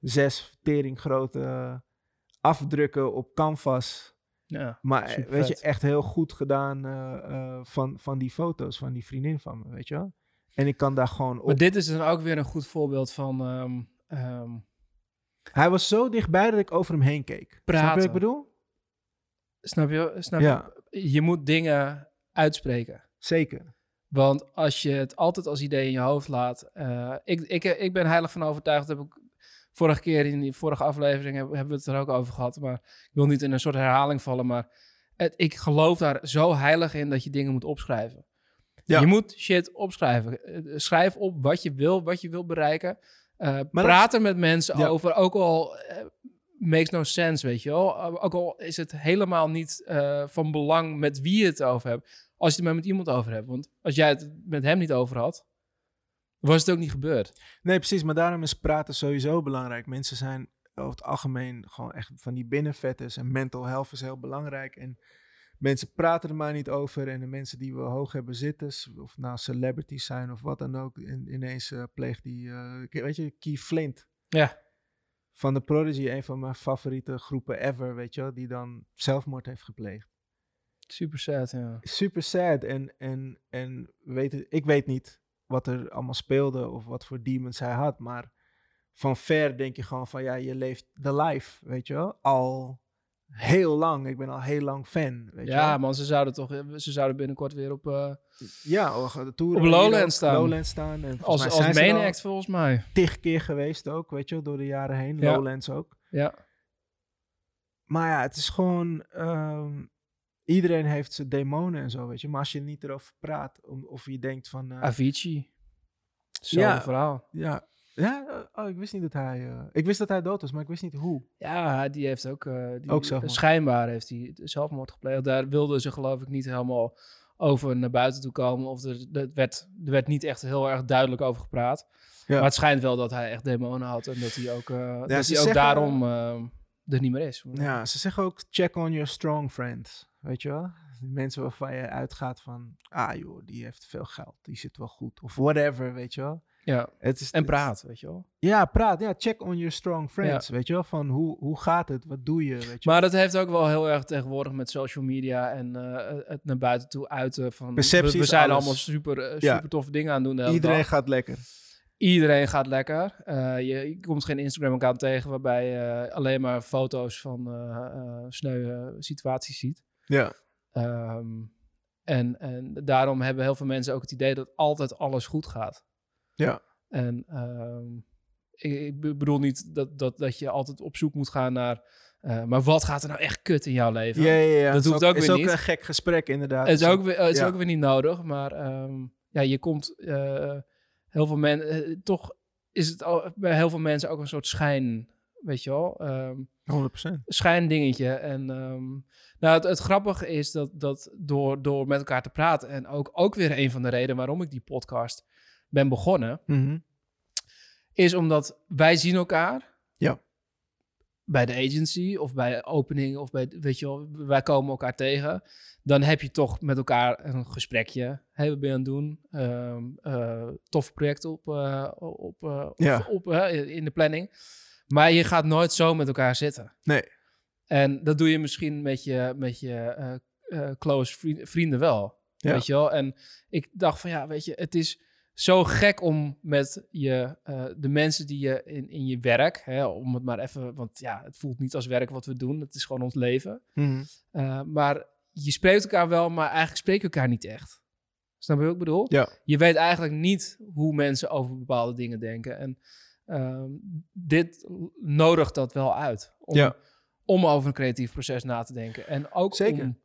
Speaker 2: zes tering grote afdrukken op canvas.
Speaker 1: Ja,
Speaker 2: Maar weet je, echt heel goed gedaan eh, eh, van, van die foto's van die vriendin van me, weet je wel. En ik kan daar gewoon op.
Speaker 1: Maar dit is dan ook weer een goed voorbeeld van ehm, ehm,
Speaker 2: Hij was zo dichtbij dat ik over hem heen keek. Snap je wat
Speaker 1: Praten.
Speaker 2: ik bedoel?
Speaker 1: snap je? Snap
Speaker 2: Ja.
Speaker 1: je? Je moet dingen uitspreken.
Speaker 2: Zeker.
Speaker 1: Want als je het altijd als idee in je hoofd laat. eh, ik, ik, ik ben heilig van overtuigd. Dat heb ik vorige keer in die vorige aflevering hebben, hebben we het er ook over gehad. Maar ik wil niet in een soort herhaling vallen. Maar het, ik geloof daar zo heilig in dat je dingen moet opschrijven.
Speaker 2: Ja.
Speaker 1: Je moet shit opschrijven. Eh, Schrijf op wat je wil, wat je wil bereiken.
Speaker 2: Dat-
Speaker 1: praat er met mensen
Speaker 2: Ja.
Speaker 1: over. Ook al eh, makes no sense, weet je wel. Ook al is het helemaal niet van belang met wie je het over hebt. Als je het maar met iemand over hebt. Want als jij het met hem niet over had, was het ook niet gebeurd.
Speaker 2: Nee, precies. Maar daarom is praten sowieso belangrijk. Mensen zijn over het algemeen gewoon echt van die binnenvetters. En mental health is heel belangrijk. En mensen praten er maar niet over. En de mensen die we hoog hebben zitten, of nou celebrities zijn of wat dan ook, in, ineens eh, pleegt die, eh, weet je, Keith Flint
Speaker 1: Ja.
Speaker 2: van de Prodigy, een van mijn favoriete groepen ever, weet je wel, die dan zelfmoord heeft gepleegd.
Speaker 1: Super sad, ja.
Speaker 2: super sad. En, en, en weet het, ik weet niet wat er allemaal speelde of wat voor demons hij had. Maar van ver denk je gewoon van ja, je leeft de life, weet je wel. Al heel lang. Ik ben al heel lang fan, weet je
Speaker 1: Ja,
Speaker 2: wel.
Speaker 1: man, ze zouden toch ze zouden binnenkort weer op eh,
Speaker 2: Ja, de tour
Speaker 1: Op Lowlands staan.
Speaker 2: Lowlands staan. En
Speaker 1: als, als main act volgens mij.
Speaker 2: tig keer geweest ook, weet je wel, door de jaren heen.
Speaker 1: Ja.
Speaker 2: Lowlands ook.
Speaker 1: Ja.
Speaker 2: maar ja, het is gewoon... ehm, iedereen heeft zijn demonen en zo, weet je. Maar als je niet erover praat, om, of je denkt van... eh,
Speaker 1: Avicii. Hetzelfde
Speaker 2: Ja.
Speaker 1: verhaal.
Speaker 2: ja, ja, eh, oh, ik wist niet dat hij... eh, ik wist dat hij dood was, maar ik wist niet hoe.
Speaker 1: Ja, die heeft ook... die,
Speaker 2: Ook zelfmoord.
Speaker 1: Schijnbaar heeft hij zelfmoord gepleegd. Daar wilden ze geloof ik niet helemaal over naar buiten toe komen. Of er, er, werd, er werd niet echt heel erg duidelijk over gepraat.
Speaker 2: Ja.
Speaker 1: Maar het schijnt wel dat hij echt demonen had. En dat hij ook, eh, dat
Speaker 2: ze
Speaker 1: hij ook
Speaker 2: zeggen-
Speaker 1: daarom er niet meer is.
Speaker 2: Ja, ze zeggen ook check on your strong friends, weet je wel? Die mensen waarvan je uitgaat van, ah joh, die heeft veel geld, die zit wel goed. Of whatever, weet je wel?
Speaker 1: Ja,
Speaker 2: Het is,
Speaker 1: en
Speaker 2: het-
Speaker 1: praat, weet je wel.
Speaker 2: Ja, praat. Ja, check on your strong friends, weet je wel? Van hoe, hoe gaat het? Wat doe je, weet je
Speaker 1: Maar dat heeft ook wel heel erg tegenwoordig met social media en eh, het naar buiten toe uiten van...
Speaker 2: Perceptie
Speaker 1: we, zijn
Speaker 2: alles.
Speaker 1: allemaal super, eh,
Speaker 2: Ja.
Speaker 1: super toffe dingen aan het doen
Speaker 2: Iedereen
Speaker 1: dag.
Speaker 2: gaat lekker.
Speaker 1: Iedereen gaat lekker. Eh, je, je komt geen Instagram-account tegen waarbij je alleen maar foto's van eh eh, sneuwe situaties ziet.
Speaker 2: Ja.
Speaker 1: Ehm, en, en daarom hebben heel veel mensen ook het idee dat altijd alles goed gaat.
Speaker 2: Ja.
Speaker 1: En ehm, ik, ik be- bedoel niet dat, dat, dat je altijd op zoek moet gaan naar... maar wat gaat er nou echt kut in jouw leven?
Speaker 2: Ja, ja, ja.
Speaker 1: Dat
Speaker 2: is
Speaker 1: hoeft ook
Speaker 2: is
Speaker 1: weer
Speaker 2: ook
Speaker 1: niet.
Speaker 2: een gek gesprek, inderdaad.
Speaker 1: Het is, ook, weer, het is
Speaker 2: ja.
Speaker 1: ook weer niet nodig, maar ehm, ja, je komt heel veel mensen... toch is het al, bij heel veel mensen ook een soort schijn, weet je wel? Ehm,
Speaker 2: 100%.
Speaker 1: schijndingetje. En ehm, nou, het, het grappige is dat, dat door, door met elkaar te praten... en ook, ook weer een van de redenen waarom ik die podcast ben begonnen...
Speaker 2: Mhm.
Speaker 1: is omdat wij zien elkaar.
Speaker 2: Ja.
Speaker 1: Bij de agency of bij opening of bij, weet je wel, wij komen elkaar tegen. Dan heb je toch met elkaar een gesprekje. Hey, wat ben je aan het doen? Eh, tof project op, eh, op, eh,
Speaker 2: Ja.
Speaker 1: op, in de planning. Maar je gaat nooit zo met elkaar zitten.
Speaker 2: Nee.
Speaker 1: En dat doe je misschien met je, met je close vri- vrienden wel.
Speaker 2: Ja.
Speaker 1: Weet je wel? En ik dacht van ja, weet je, het is zo gek om met je, de mensen die je in, in je werk, hè, om het maar even, want ja, het voelt niet als werk wat we doen, het is gewoon ons leven.
Speaker 2: Mhm.
Speaker 1: Uh, maar je spreekt elkaar wel, maar eigenlijk spreek je elkaar niet echt. Snap je wat ik bedoel?
Speaker 2: Ja.
Speaker 1: Je weet eigenlijk niet hoe mensen over bepaalde dingen denken. En ehm, dit nodigt dat wel uit. Om,
Speaker 2: Ja.
Speaker 1: om over een creatief proces na te denken. En ook
Speaker 2: Zeker.
Speaker 1: om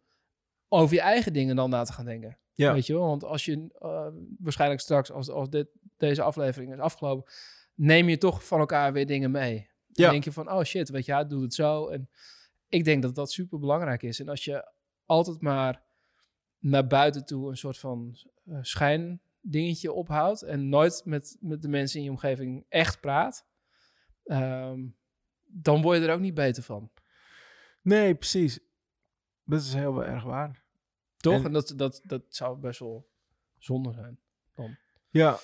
Speaker 1: over je eigen dingen dan na te gaan denken.
Speaker 2: Ja.
Speaker 1: Weet je wel? Want als je eh, waarschijnlijk straks, als, als dit, deze aflevering is afgelopen, neem je toch van elkaar weer dingen mee. Dan
Speaker 2: Ja.
Speaker 1: denk je van, oh shit, weet je, hij doet het zo. En ik denk dat dat super belangrijk is. En als je altijd maar naar buiten toe een soort van eh schijndingetje ophoudt en nooit met, met de mensen in je omgeving echt praat, ehm, dan word je er ook niet beter van.
Speaker 2: Nee, precies. Dat is heel erg waar.
Speaker 1: Toch?
Speaker 2: En-
Speaker 1: En, dat, dat, dat zou best wel zonde zijn.
Speaker 2: Ja,